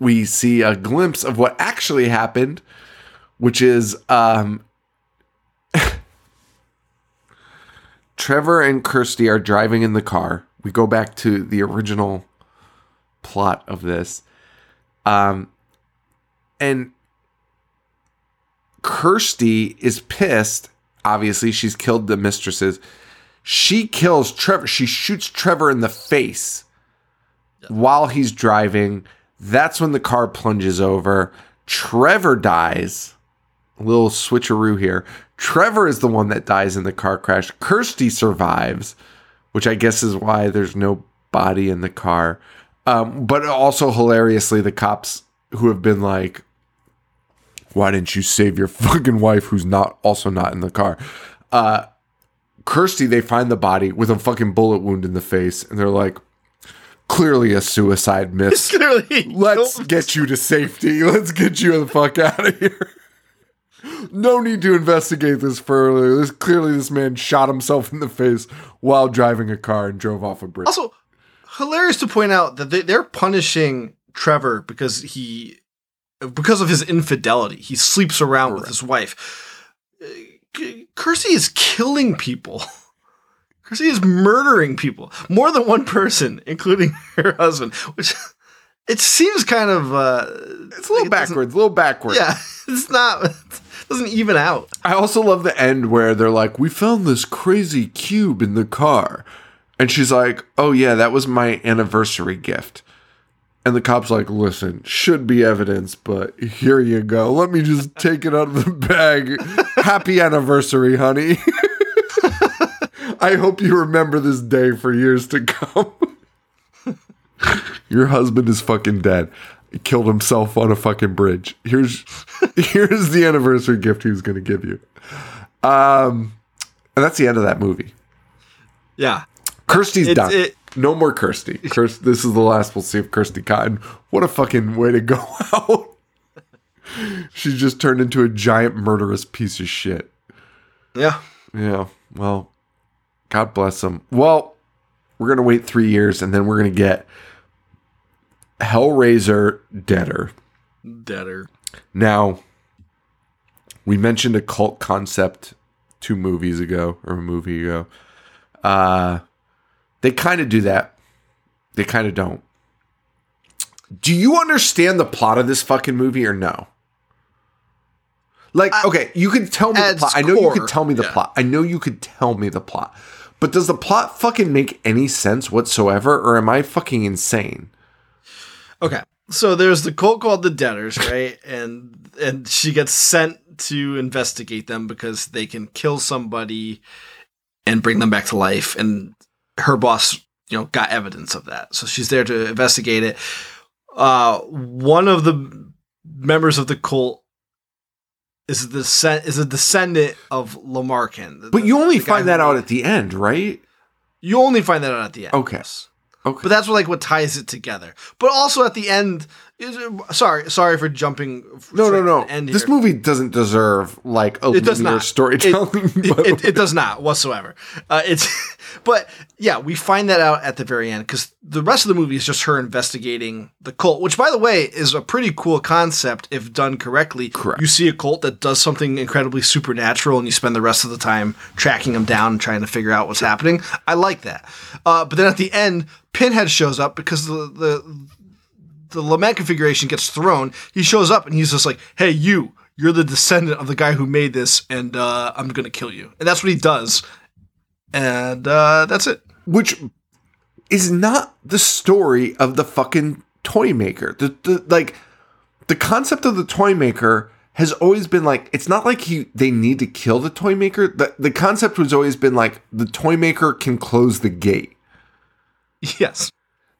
we see a glimpse of what actually happened, which is um, Trevor and Kirsty are driving in the car. We go back to the original plot of this. Um, and Kirsty is pissed. Obviously, she's killed the mistresses. She kills Trevor. She shoots Trevor in the face while he's driving. That's when the car plunges over. Trevor dies. Little switcheroo here. Trevor is the one that dies in the car crash. Kirsty survives, which I guess is why there's no body in the car. Um, but also hilariously, the cops who have been like, why didn't you save your fucking wife who's not also not in the car uh kirsty they find the body with a fucking bullet wound in the face and they're like clearly a suicide miss Clearly, let's get you to safety let's get you the fuck out of here no need to investigate this further this clearly this man shot himself in the face while driving a car and drove off a bridge Also, hilarious to point out that they, they're punishing Trevor because he because of his infidelity. He sleeps around with his wife. Uh, K- Kirsty is killing people. Kirsty is murdering people. More than one person, including her husband, which it seems kind of uh It's a little backwards, a little backwards. Yeah, it's not it doesn't even out. I also love the end where they're like, "We found this crazy cube in the car," and she's like, "Oh yeah, that was my anniversary gift." And the cop's like, "Listen, should be evidence, but here you go. Let me just take it out of the bag. Happy anniversary, honey. I hope you remember this day for years to come." Your husband is fucking dead. Killed himself on a fucking bridge. Here's here's the anniversary gift he was going to give you. Um, and that's the end of that movie. Yeah. Kirsty's It's- done. it- no more Kirsty. Kirst, this is the last we'll see of Kirsty Cotton. What a fucking way to go out. She's just turned into a giant murderous piece of shit. Yeah. Yeah. Well, God bless them. Well, we're gonna wait three years, and then we're gonna get Hellraiser Deader. Deader. Now, we mentioned a cult concept two movies ago or a movie ago. Uh, they kind of do that. They kind of don't. Do you understand the plot of this fucking movie or no? Like, okay, you could tell me the plot. its I know you could tell me the yeah. plot. I know you could tell me the plot. But does the plot fucking make any sense whatsoever, or am I fucking insane? Okay. So there's the cult called the Deaders, right? and and she gets sent to investigate them because they can kill somebody and bring them back to life. And her boss, you know, got evidence of that. So she's there to investigate it. Uh, one of the members of the cult is the descend- is a descendant of LeMarchand. But you only find that who- out at the end, right? You only find that out at the end. Okay. yes. Okay. But that's what, like what ties it together. But also at the end, sorry, sorry for jumping. No, no, no. This movie doesn't deserve like a It does linear not. storytelling. It, but- it, it does not whatsoever. Uh, it's, but yeah, we find that out at the very end because the rest of the movie is just her investigating the cult, which, by the way, is a pretty cool concept if done correctly. Correct. You see a cult that does something incredibly supernatural, and you spend the rest of the time tracking them down and trying to figure out what's happening. I like that. Uh, but then at the end, Pinhead shows up because the the the lament configuration gets thrown. He shows up and he's just like, "Hey, you." You're the descendant of the guy who made this, and uh, I'm gonna kill you. And that's what he does, and uh, that's it. which is not the story of the fucking toy maker. The, the like the concept of the toy maker has always been like it's not like he they need to kill the toy maker. The the concept was always been like the toy maker can close the gate. Yes.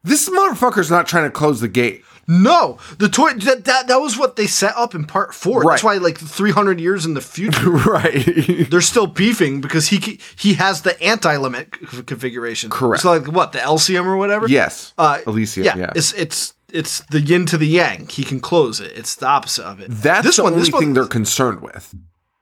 This motherfucker's not trying to close the gate. No, the toy that, that that was what they set up in part four. That's why, like, 300 years in the future, right. they're still beefing because he he has the anti-lament c- configuration. Correct. So, like, what the LCM or whatever. yes. Uh, Elysium, yeah, yeah. It's it's it's the yin to the yang. He can close it. It's the opposite of it. That's this the one. only This one. thing they're concerned with.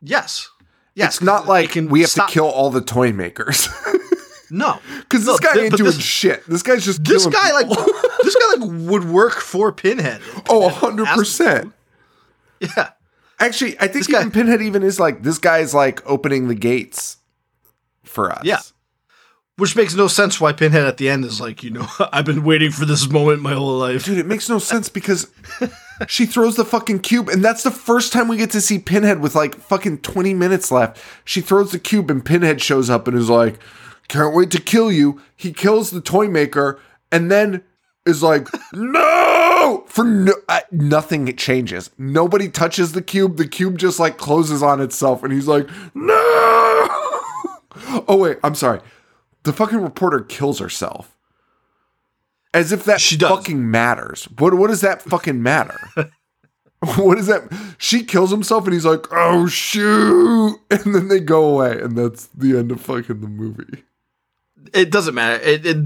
yes. Yes. It's not like we have stop- to kill all the toy makers. No, Because this guy ain't doing this- shit. This guy's just This guy like this guy like would work for Pinhead. oh, hundred percent. Yeah. Actually, I think guy- Pinhead even is like this guy's like opening the gates for us. Yeah. Which makes no sense why Pinhead at the end is like, you know, I've been waiting for this moment my whole life. Dude, it makes no sense because she throws the fucking cube, and that's the first time we get to see Pinhead with like fucking 20 minutes left. She throws the cube, and Pinhead shows up and is like, Can't wait to kill you. He kills the toy maker, and then is like, No! For no, uh, nothing changes. Nobody touches the cube. The cube just like closes on itself, and he's like, No! oh, wait, I'm sorry. The fucking reporter kills herself. As if that fucking matters. What what does that fucking matter? what is that? She kills himself and he's like, oh shoot. And then they go away. And that's the end of fucking the movie. It doesn't matter. It it,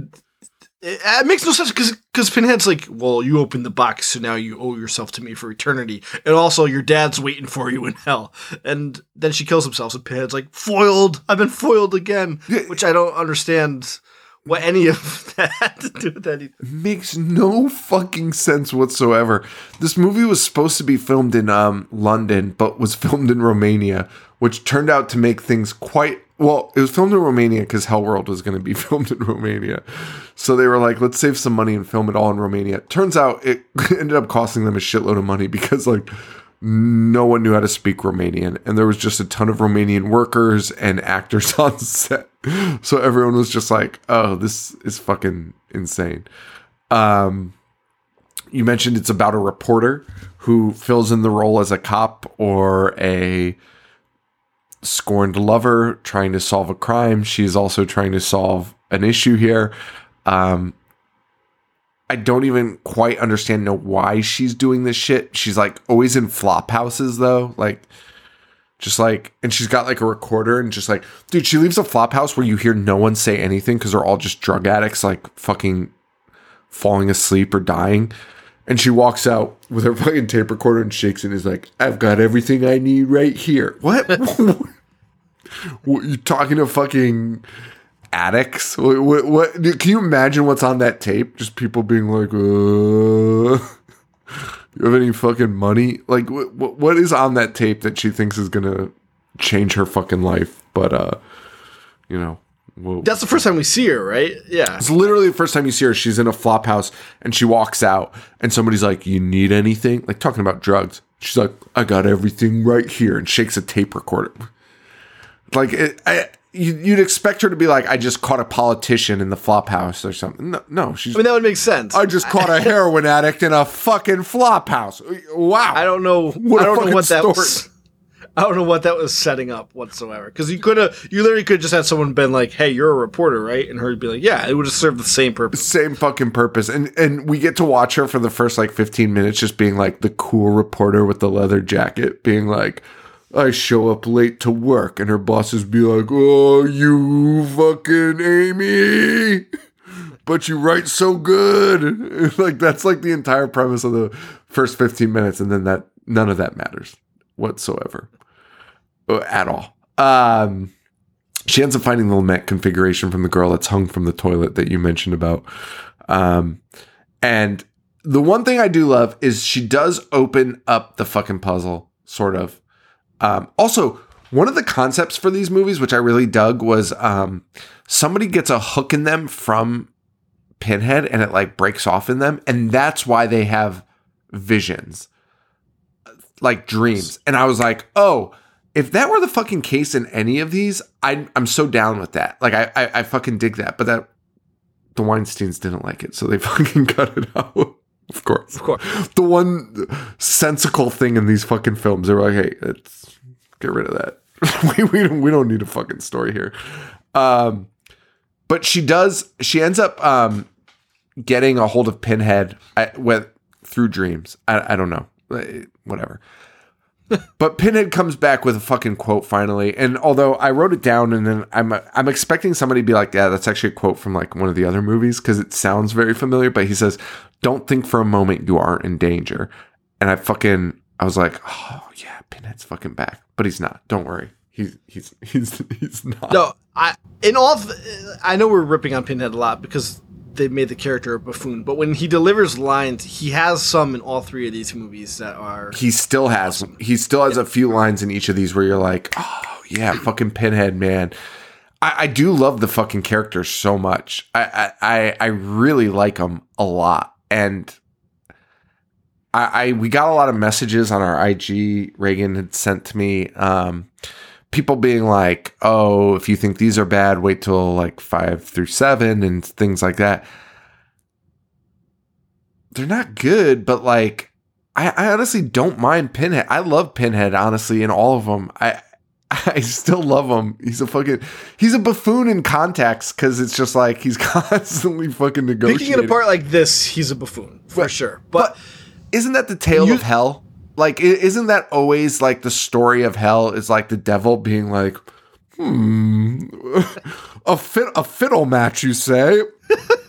it, it makes no sense because because Pinhead's like, well, you opened the box, so now you owe yourself to me for eternity, and also your dad's waiting for you in hell. And then she kills himself, and Pinhead's like, foiled. I've been foiled again, which I don't understand what any of that had to do with anything. makes no fucking sense whatsoever. This movie was supposed to be filmed in um, London, but was filmed in Romania, which turned out to make things quite well. It was filmed in Romania because Hellworld was going to be filmed in Romania, so they were like, "Let's save some money and film it all in Romania." Turns out it ended up costing them a shitload of money because like no one knew how to speak Romanian, and there was just a ton of Romanian workers and actors on set. So everyone was just like, "Oh, this is fucking insane." Um, you mentioned it's about a reporter who fills in the role as a cop or a scorned lover trying to solve a crime. She's also trying to solve an issue here. Um, I don't even quite understand know why she's doing this shit. She's like always in flop houses though, like just like and she's got like a recorder and just like dude, she leaves a flop house where you hear no one say anything because they're all just drug addicts like fucking falling asleep or dying. And she walks out with her fucking tape recorder and shakes it and is like, I've got everything I need right here. What? what you talking to fucking addicts? What, what, what, Can you imagine what's on that tape? Just people being like, uh, you have any fucking money? Like, what, what is on that tape that she thinks is gonna change her fucking life? But, uh, you know, Whoa. That's the first time we see her, right? Yeah. It's literally the first time you see her. She's in a flop house and she walks out and somebody's like, You need anything? Like talking about drugs. She's like, I got everything right here and shakes a tape recorder. Like, it, I, you'd expect her to be like, I just caught a politician in the flop house or something. No, no she's. I mean, that would make sense. I just caught a heroin addict in a fucking flop house. Wow. I don't know. What I don't know what story. that was. I don't know what that was setting up whatsoever. Because you could have, you literally could just had someone been like, "Hey, you're a reporter, right?" And her be like, "Yeah," it would have served the same purpose. Same fucking purpose. And and we get to watch her for the first like 15 minutes, just being like the cool reporter with the leather jacket, being like, "I show up late to work," and her bosses be like, "Oh, you fucking Amy." But you write so good. like that's like the entire premise of the first 15 minutes, and then that none of that matters whatsoever. Uh, at all. Um, she ends up finding the lament configuration from the girl that's hung from the toilet that you mentioned about. Um, and the one thing I do love is she does open up the fucking puzzle, sort of. Um, also, one of the concepts for these movies, which I really dug, was um, somebody gets a hook in them from Pinhead and it like breaks off in them. And that's why they have visions, like dreams. And I was like, oh, if that were the fucking case in any of these, I, I'm so down with that. Like I, I, I fucking dig that. But that the Weinstein's didn't like it, so they fucking cut it out. of course, of course. The one sensical thing in these fucking films, they're like, "Hey, let's get rid of that. we we don't we don't need a fucking story here." Um, but she does. She ends up um getting a hold of Pinhead at, with through dreams. I, I don't know. Whatever but Pinhead comes back with a fucking quote finally, and although I wrote it down, and then I'm I'm expecting somebody to be like, "Yeah, that's actually a quote from like one of the other movies" because it sounds very familiar. But he says, "Don't think for a moment you aren't in danger," and I fucking I was like, "Oh yeah, Pinhead's fucking back," but he's not. Don't worry, he's he's he's he's not. No, I in all I know we're ripping on Pinhead a lot because they made the character a buffoon, but when he delivers lines, he has some in all three of these movies that are. He still has. Awesome. He still has yeah. a few lines in each of these where you're like, oh yeah, fucking Pinhead, man. I, I do love the fucking character so much. I I I really like him a lot, and I, I we got a lot of messages on our IG. Reagan had sent to me. Um, people being like, oh, if you think these are bad, wait till like five through seven and things like that. They're not good, but like, I, I honestly don't mind Pinhead. I love Pinhead, honestly, in all of them. I I still love him. He's a fucking he's a buffoon in context because it's just like he's constantly fucking negotiating. Picking it apart like this, he's a buffoon for but, sure. But, but, isn't that the tale you, of hell? Like isn't that always like the story of hell is like the devil being like hmm a fit a fiddle match you say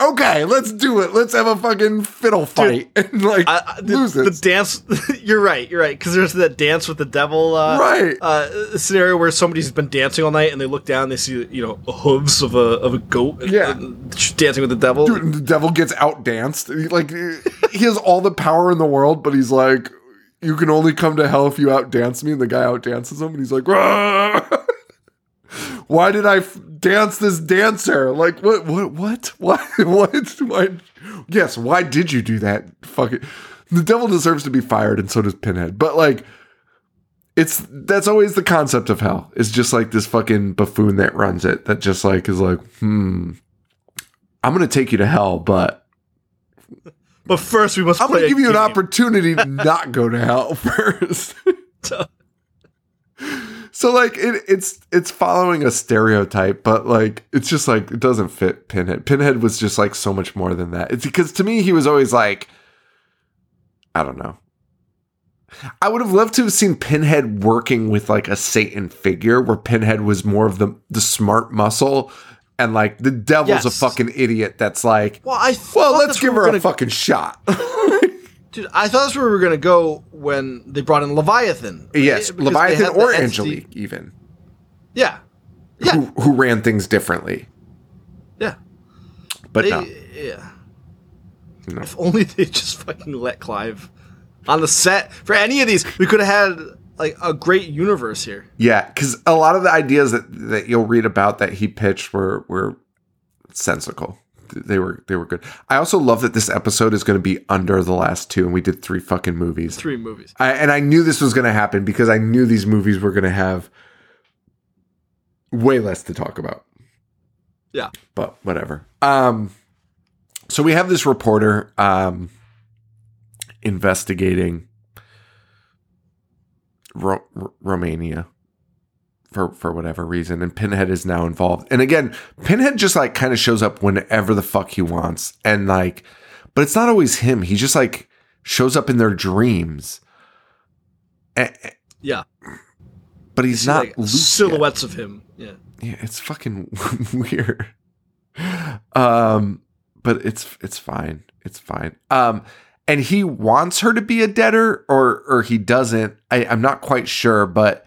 okay, let's do it. Let's have a fucking fiddle fight and like I, I- the, lose the it. dance. you're right. You're right. Because there's that dance with the devil. Uh, Right. Uh, scenario where somebody's been dancing all night and they look down, they see you know hooves of a of a goat. Yeah. uh, dancing with the devil. Dude, the devil gets outdanced. Like he has all the power in the world, but he's like, you can only come to hell if you outdance me. And the guy outdances him, and he's like, "Rah!" why did I f- dance this dancer? Like what? What? What? Why? What? Why? Yes. Why did you do that? Fucking. The devil deserves to be fired, and so does Pinhead. But like. It's that's always the concept of hell. It's just like this fucking buffoon that runs it that just like is like, hmm, I'm gonna take you to hell, but But first, we must. I'm play gonna give you an opportunity to not go to hell first. So like it, it's it's following a stereotype, but like it's just like it doesn't fit Pinhead. Pinhead was just like so much more than that. It's because to me he was always like, I don't know. I would have loved to have seen Pinhead working with like a Satan figure, where Pinhead was more of the the smart muscle, and like the devil's a fucking idiot. That's like, Well, I well, let's give her a fucking shot. Dude, I thought that's where we were gonna go when they brought in Leviathan. yes, Because Leviathan or Angelique, even Yeah, yeah, who, who ran things differently. yeah. But They, no, yeah. No. If only they just fucking let Clive on the set for any of these. We could have had like a great universe here. yeah, because a lot of the ideas that that you'll read about that he pitched were were sensical. They were they were good. I also love that this episode is going to be under the last two, and we did three fucking movies. Three movies. I, and I knew this was going to happen because I knew these movies were going to have way less to talk about. Yeah. But whatever. Um, so we have this reporter um, investigating Ro- R- Romania for for whatever reason, and Pinhead is now involved. And again, Pinhead just like kind of shows up whenever the fuck he wants, and like, but it's not always him. He just like shows up in their dreams. A- a- Yeah. but he's See, not like, Luke yet. silhouettes of him. Yeah. Yeah, it's fucking weird. Um, but it's it's fine. It's fine. Um, and he wants her to be a deader, or or he doesn't. I, I'm not quite sure, but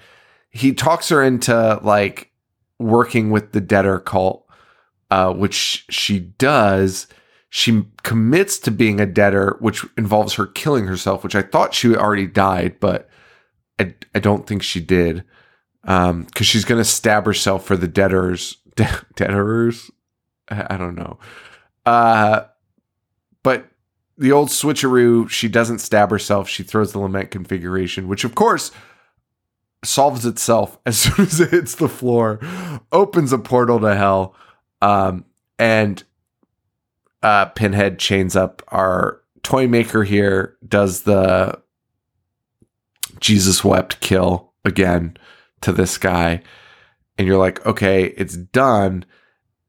he talks her into like working with the deader cult, uh, which she does. She commits to being a deader, which involves her killing herself, which I thought she already died, but I, I don't think she did. Um because she's gonna stab herself for the deaders de- deaders? I, I don't know. Uh but the old switcheroo she doesn't stab herself. She throws the lament configuration which of course solves itself as soon as it hits the floor opens a portal to hell um and uh pinhead chains up our toy maker here does the jesus wept kill again to this guy. And you're like okay it's done.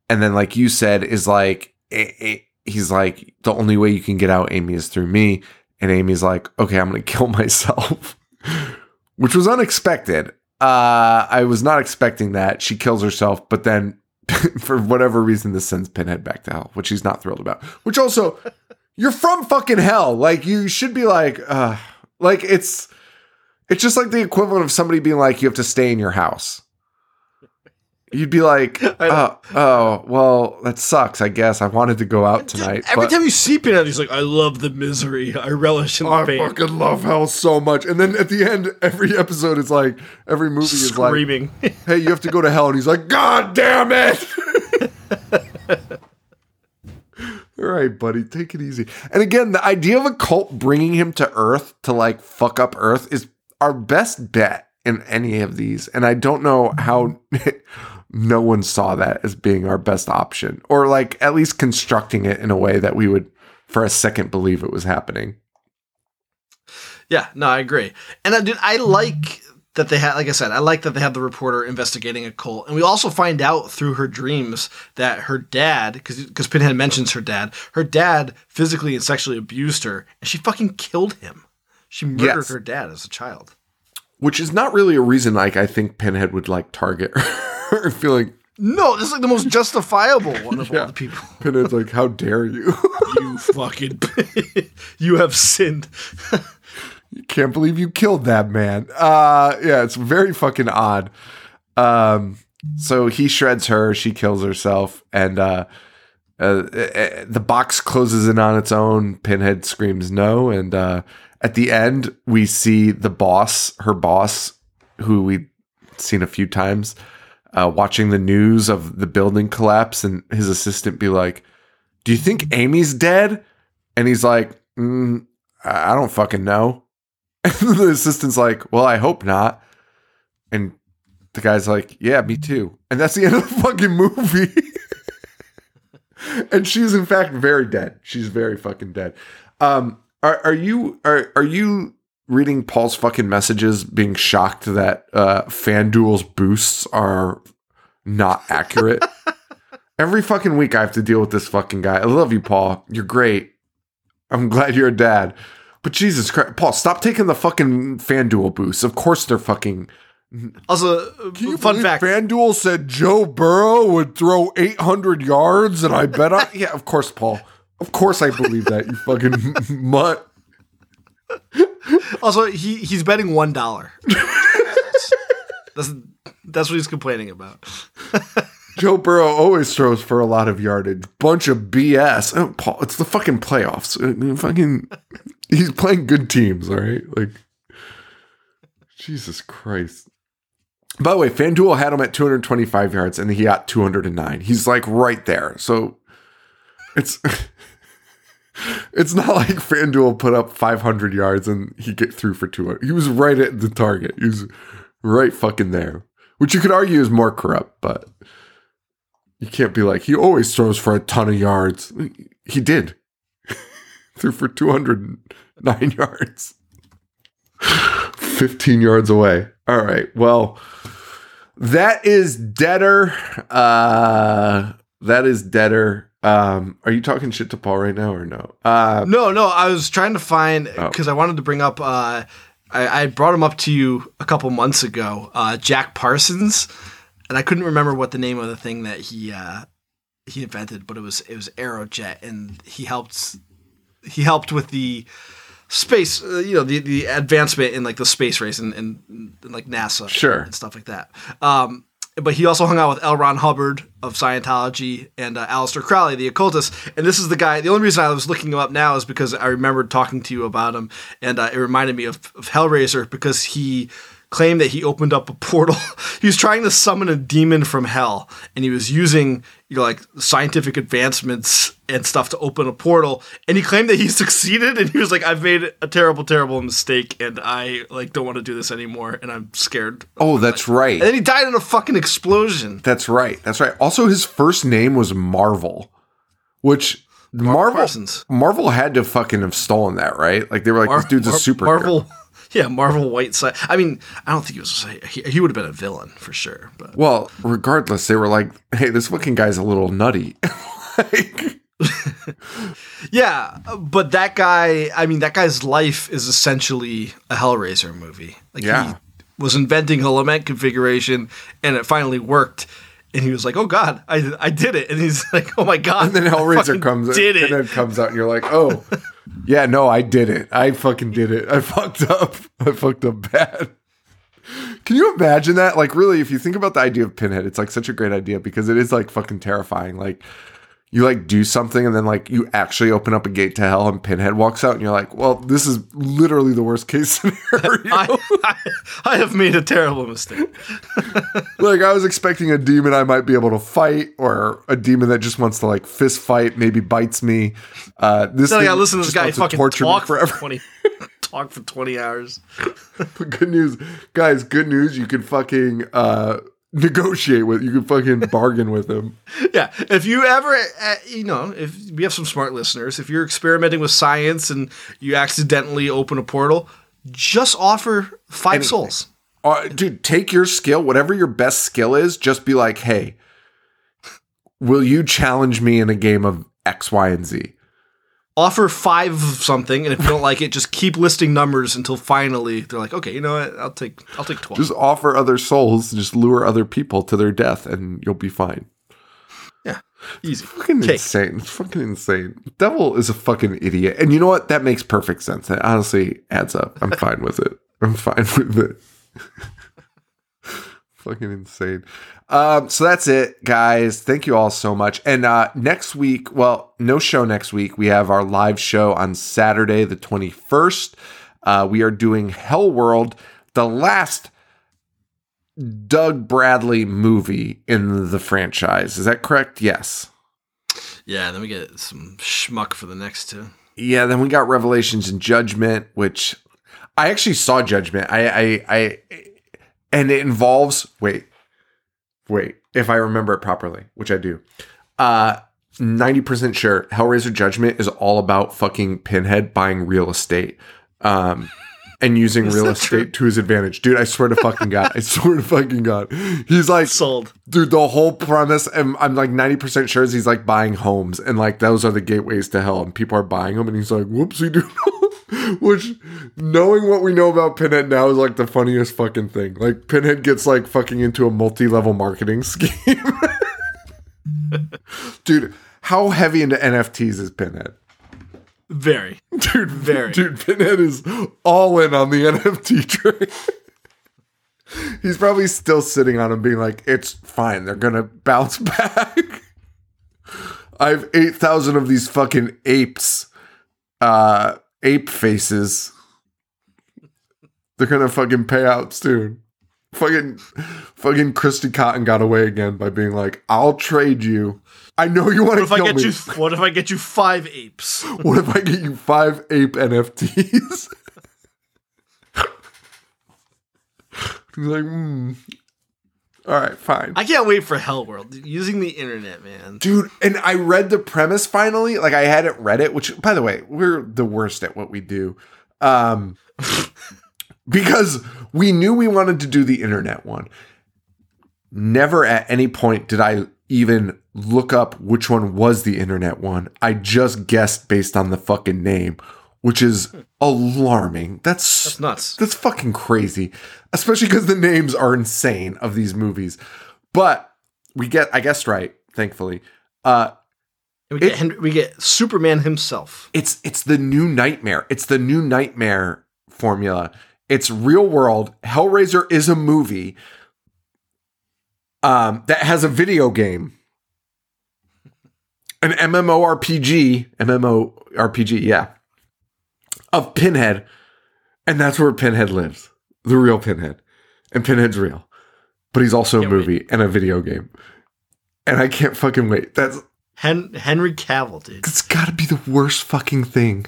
And then like you said is like it, it- he's like the only way you can get out amy is through me. And amy's like okay i'm gonna kill myself which was unexpected. Uh i was not expecting that. She kills herself but then for whatever reason this sends pinhead back to hell which he's not thrilled about. Which also you're from fucking hell. Like you should be like uh like it's it's just like the equivalent of somebody being like, you have to stay in your house. You'd be like, oh, oh, well, that sucks. I guess I wanted to go out tonight. Every but time you see Pinhead, he's like, "I love the misery. I relish in the pain. I pain." fucking love hell so much. And then at the end, every episode is like, every movie is like, Screaming. hey, you have to go to hell. And he's like, God damn it. All right, buddy, take it easy. And again, the idea of a cult bringing him to Earth to like fuck up Earth is our best bet in any of these. And I don't know how no one saw that as being our best option, or like at least constructing it in a way that we would for a second believe it was happening. Yeah, no, I agree. And I, dude, I like that they had, like I said, I like that they have the reporter investigating a cult, and we also find out through her dreams that her dad, because because Pinhead mentions her dad, her dad physically and sexually abused her, and she fucking killed him. She murdered Yes. her dad as a child. Which is not really a reason like I think Pinhead would like target or feel like No, this is like the most justifiable one of Yeah. all the people. Pinhead's like, how dare you? You fucking, you have sinned. You can't believe you killed that man. Uh yeah, it's very fucking odd. Um so he shreds her, she kills herself, and uh, uh, uh the box closes in on its own. Pinhead screams no, and uh at the end we see the boss, her boss, who we've seen a few times, uh, watching the news of the building collapse, and his assistant be like, "Do you think Amy's dead?" And he's like, mm, "I don't fucking know." And the assistant's like, "Well, I hope not." And the guy's like, "Yeah, me too." And that's the end of the fucking movie. and she's in fact very dead. She's very fucking dead. Um, are are you are are you reading Paul's fucking messages, being shocked that uh, FanDuel's boosts are not accurate? Every fucking week I have to deal with this fucking guy. I love you, Paul. You're great. I'm glad you're a dad. But Jesus Christ, Paul, stop taking the fucking FanDuel boosts. Of course they're fucking. Also, fun fact. FanDuel said Joe Burrow would throw 800 yards, and I bet on. yeah, of course, Paul. Of course, I believe that. You fucking mutt. Also, he he's betting one dollar. that's that's what he's complaining about. Joe Burrow always throws for a lot of yardage. Bunch of BS. Oh, Paul, it's the fucking playoffs. Fucking, he's playing good teams. All right, like Jesus Christ. By the way, FanDuel had him at 225 yards, and he got 209. He's like right there. So it's it's not like FanDuel put up 500 yards and he get through for 200. He was right at the target. He was right fucking there, which you could argue is more corrupt, but. You can't be like, he always throws for a ton of yards. He did. Threw for 209 yards. 15 yards away. All right. Well, that is deader. Uh that is deader. Um, are you talking shit to Paul right now or no? Uh No, no, I was trying to find Oh. because I wanted to bring up. Uh, I, I brought him up to you a couple months ago, uh, Jack Parsons, and I couldn't remember what the name of the thing that he uh, he invented, but it was it was Aerojet, and he helped he helped with the space, uh, you know, the the advancement in like the space race and, and, and like NASA, Sure. and stuff like that. Um, but he also hung out with L. Ron Hubbard of Scientology and uh, Aleister Crowley, the occultist. And this is the guy. The only reason I was looking him up now is because I remembered talking to you about him, and uh, it reminded me of, of Hellraiser because he claimed that he opened up a portal. he was trying to summon a demon from hell, and he was using you know like scientific advancements and stuff to open a portal. And he claimed that he succeeded, and he was like, "I've made a terrible, terrible mistake, and I like don't want to do this anymore, and I'm scared." oh, that's right. And then he died in a fucking explosion. That's right. That's right. Also, his first name was Marvel, which Marvel Parsons. Marvel had to fucking have stolen that, right? Like they were like, Mar- this dude's a super Marvel. Yeah, Marvel Whiteside. I mean, I don't think he was. He, he would have been a villain for sure. But Well, regardless, they were like, hey, this fucking guy's a little nutty. like, yeah, but that guy. I mean, that guy's life is essentially a Hellraiser movie. Like Yeah. he was inventing a lament configuration, and it finally worked. And he was like, "Oh God, I, I did it!" And he's like, "Oh my God!" and then Hellraiser comes Did and it? then comes out, and you're like, oh, yeah, no, I did it. I fucking did it. I fucked up. I fucked up bad. Can you imagine that? Like, really, if you think about the idea of Pinhead, it's like such a great idea because it is like fucking terrifying. Like, you like do something and then like you actually open up a gate to hell and Pinhead walks out and you're like, well, this is literally the worst case scenario. I, I, I have made a terrible mistake. like I was expecting a demon I might be able to fight, or a demon that just wants to like fist fight, maybe bites me. Uh, this Then I gotta listen to this guy fucking torture talk for twenty. talk for twenty hours. But good news, guys. Good news. You can fucking uh, negotiate with. You can fucking bargain with them. yeah if you ever uh, you know if we have some smart listeners if you're experimenting with science and you accidentally open a portal just offer five Anything. souls Uh, dude, take your skill, whatever your best skill is. Just be like, hey, will you challenge me in a game of X, Y, and Z? Offer five of something, and if you don't like it, just keep listing numbers until finally they're like, okay, you know what? I'll take I'll take twelve. Just offer other souls, just lure other people to their death, and you'll be fine. yeah, easy. Fucking Cake. insane. It's fucking insane. Devil is a fucking idiot. And you know what? That makes perfect sense. That honestly adds up. I'm fine with it. I'm fine with it. fucking insane. Um, so that's it, guys. Thank you all so much. And uh next week, well, no show next week. We have our live show on Saturday, the 21st. Uh, we are doing Hell World, the last Doug Bradley movie in the franchise. Is that correct? Yes. Yeah, then we get some schmuck for the next two. Yeah, then we got Revelations and Judgment, which I actually saw Judgment. I I I and it involves wait. Wait, if I remember it properly, which I do. Uh 90% sure Hellraiser Judgment is all about fucking Pinhead buying real estate. Um and using real estate to his advantage. Dude, I swear to fucking God. I swear to fucking God. He's like Sold. dude the whole premise and i'm like 90% sure is he's like buying homes and like those are the gateways to hell and people are buying them and he's like whoopsie doo which knowing what we know about pinhead now is like the funniest fucking thing like pinhead gets like fucking into a multi-level marketing scheme dude how heavy into nfts is pinhead Very. dude Very. dude pinhead is all in on the nft trade. He's probably still sitting on him, being like, "It's fine. They're gonna bounce back." I have eight thousand of these fucking apes, uh, ape faces. They're gonna fucking pay out soon. Fucking, fucking Kirsty Cotton got away again by being like, "I'll trade you. I know you want What to if I kill get me. you? What if I get you five apes? What if I get you five ape NFTs?" He's like, hmm. All right, fine. I can't wait for Hell World. Using the internet, man. Dude, and I read the premise finally. Like I hadn't read it, which by the way, we're the worst at what we do. Um because we knew we wanted to do the internet one. Never at any point did I even look up which one was the internet one. I just guessed based on the fucking name, which is alarming. That's That's nuts. that's fucking crazy, especially because the names are insane of these movies. But we get, I guess, right. thankfully. Uh, we get Henry, we get Superman himself. it's it's the new nightmare. It's the new nightmare formula. It's real world. Hellraiser is a movie um, that has a video game, an MMORPG, MMORPG, yeah, of Pinhead, and that's where Pinhead lives, the real Pinhead, and Pinhead's real, but he's also a Can't wait. movie and a video game, and I can't fucking wait. That's Hen- Henry Cavill, dude. it's got to be the worst fucking thing.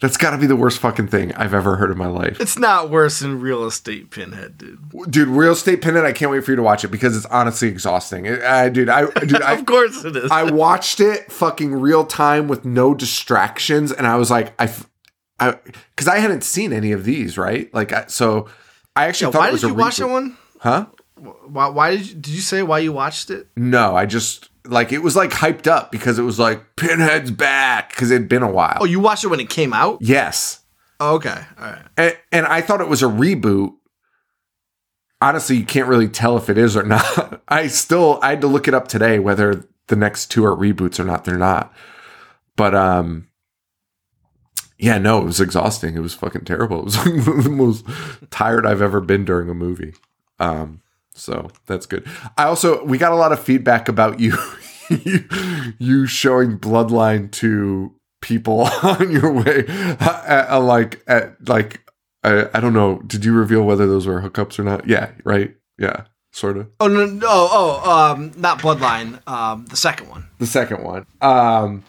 That's got to be the worst fucking thing I've ever heard in my life. It's not worse than Real Estate Pinhead, dude. Dude, Real Estate Pinhead, I can't wait for you to watch it because it's honestly exhausting. It- I, dude, I, dude, I, of course it is. I watched it fucking real time with no distractions, and I was like, I, I, because I hadn't seen any of these, right? Like, I, so I actually Yeah, thought why it was did you watch that one? Huh? Why, why did you, did you say why you watched it? No, I just like it was like hyped up because it was like Pinhead's back because it'd been a while. Oh, you watched it when it came out? yes. Oh, okay, all right. and, and I thought it was a reboot. Honestly, you can't really tell if it is or not. I still I had to look it up today whether the next two are reboots or not. They're not. But um yeah, no, it was exhausting. It was fucking terrible. It was the most tired I've ever been during a movie. Um so that's good. I also we got a lot of feedback about you you, you showing bloodline to people on your way at, at, like at like I, I don't know did you reveal whether those were hookups or not yeah right yeah sort of Oh no, no, oh, um, not Bloodline. Um, the second one. the second one um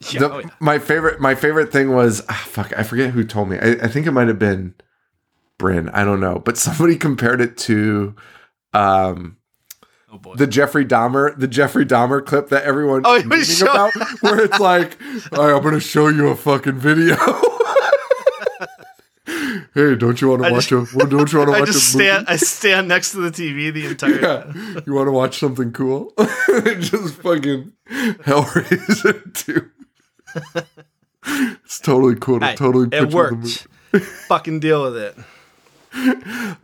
Yeah, the, oh, yeah. my favorite my favorite thing was ah, fuck i forget who told me I, I think it might have been bryn i don't know but somebody compared it to um Oh the Jeffrey Dahmer, the Jeffrey Dahmer clip that everyone Oh, was about, where it's like, "All right, I'm gonna show you a fucking video. hey, don't you want to watch just- a? Don't you want to I watch just a movie? stand. I stand next to the TV the entire. Yeah, you want to watch something cool? just fucking Hellraiser two. It's totally cool Hey, totally it worked. Fucking deal with it.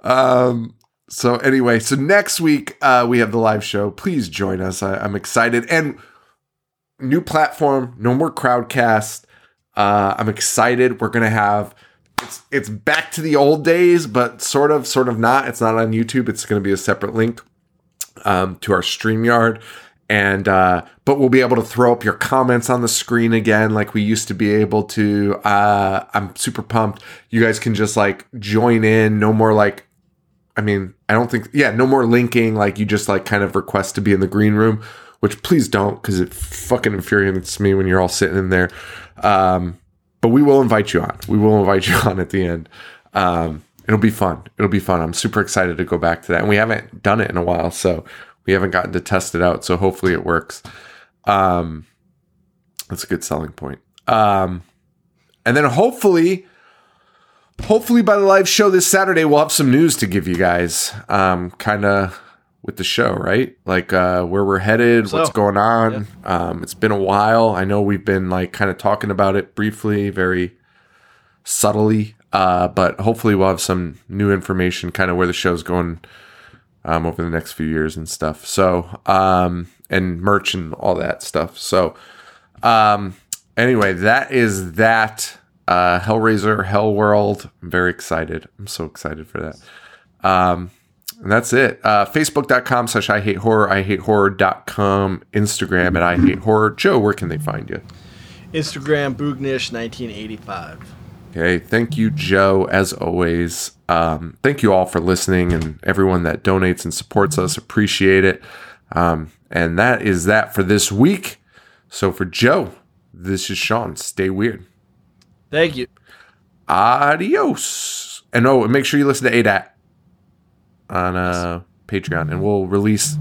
Um, so anyway, so next week uh, we have the live show. Please join us. I, I'm excited and new platform. No more crowdcast. Uh, I'm excited. We're gonna have it's it's back to the old days, but sort of, sort of not. It's not on YouTube. It's gonna be a separate link um, to our StreamYard. And uh, but we'll be able to throw up your comments on the screen again, like we used to be able to. Uh, I'm super pumped. You guys can just like join in. No more like I mean, I don't think, yeah, no more linking. Like you just like kind of request to be in the green room, which please don't because it fucking infuriates me when you're all sitting in there. Um, but we will invite you on. We will invite you on at the end. Um, it'll be fun. It'll be fun. I'm super excited to go back to that. And we haven't done it in a while, so we haven't gotten to test it out. So hopefully it works. Um, that's a good selling point. Um, and then hopefully, hopefully by the live show this Saturday, we'll have some news to give you guys. Um, kind of with the show, right? Like uh, where we're headed, So, what's going on. Um, it's been a while. I know we've been like kind of talking about it briefly, very subtly. Uh, but hopefully we'll have some new information, kind of where the show's going um, over the next few years and stuff. So, um, and merch and all that stuff. So, um, anyway, that is that. Uh, Hellraiser, Hell World. I'm very excited. I'm so excited for that. Um, and that's it. Uh, Facebook.com slash I hate horror, I hate horror.com, Instagram at I hate horror. Joe, where can they find you? Instagram Boognish 1985. Okay, thank you, Joe, as always. Um, thank you all for listening and everyone that donates and supports us. Appreciate it. Um, and that is that for this week. So for Joe, this is Sean. Stay weird. Thank you. Adios. And oh, and make sure you listen to ADAT on uh, Patreon, and we'll release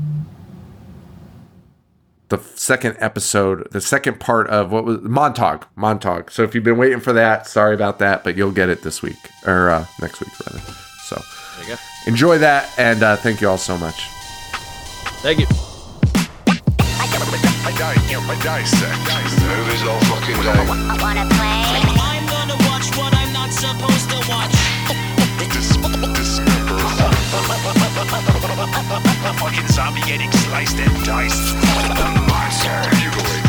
the second episode, the second part of what was Montauk. Montauk. So if you've been waiting for that, sorry about that, but you'll get it this week or uh, next week rather. So There you go. enjoy that, and uh, thank you all so much. Thank you. I di- I dissect. Movies all fucking day. I wanna play. I'm gonna watch what I'm not supposed to watch. Fucking zombie getting sliced and diced. The monster.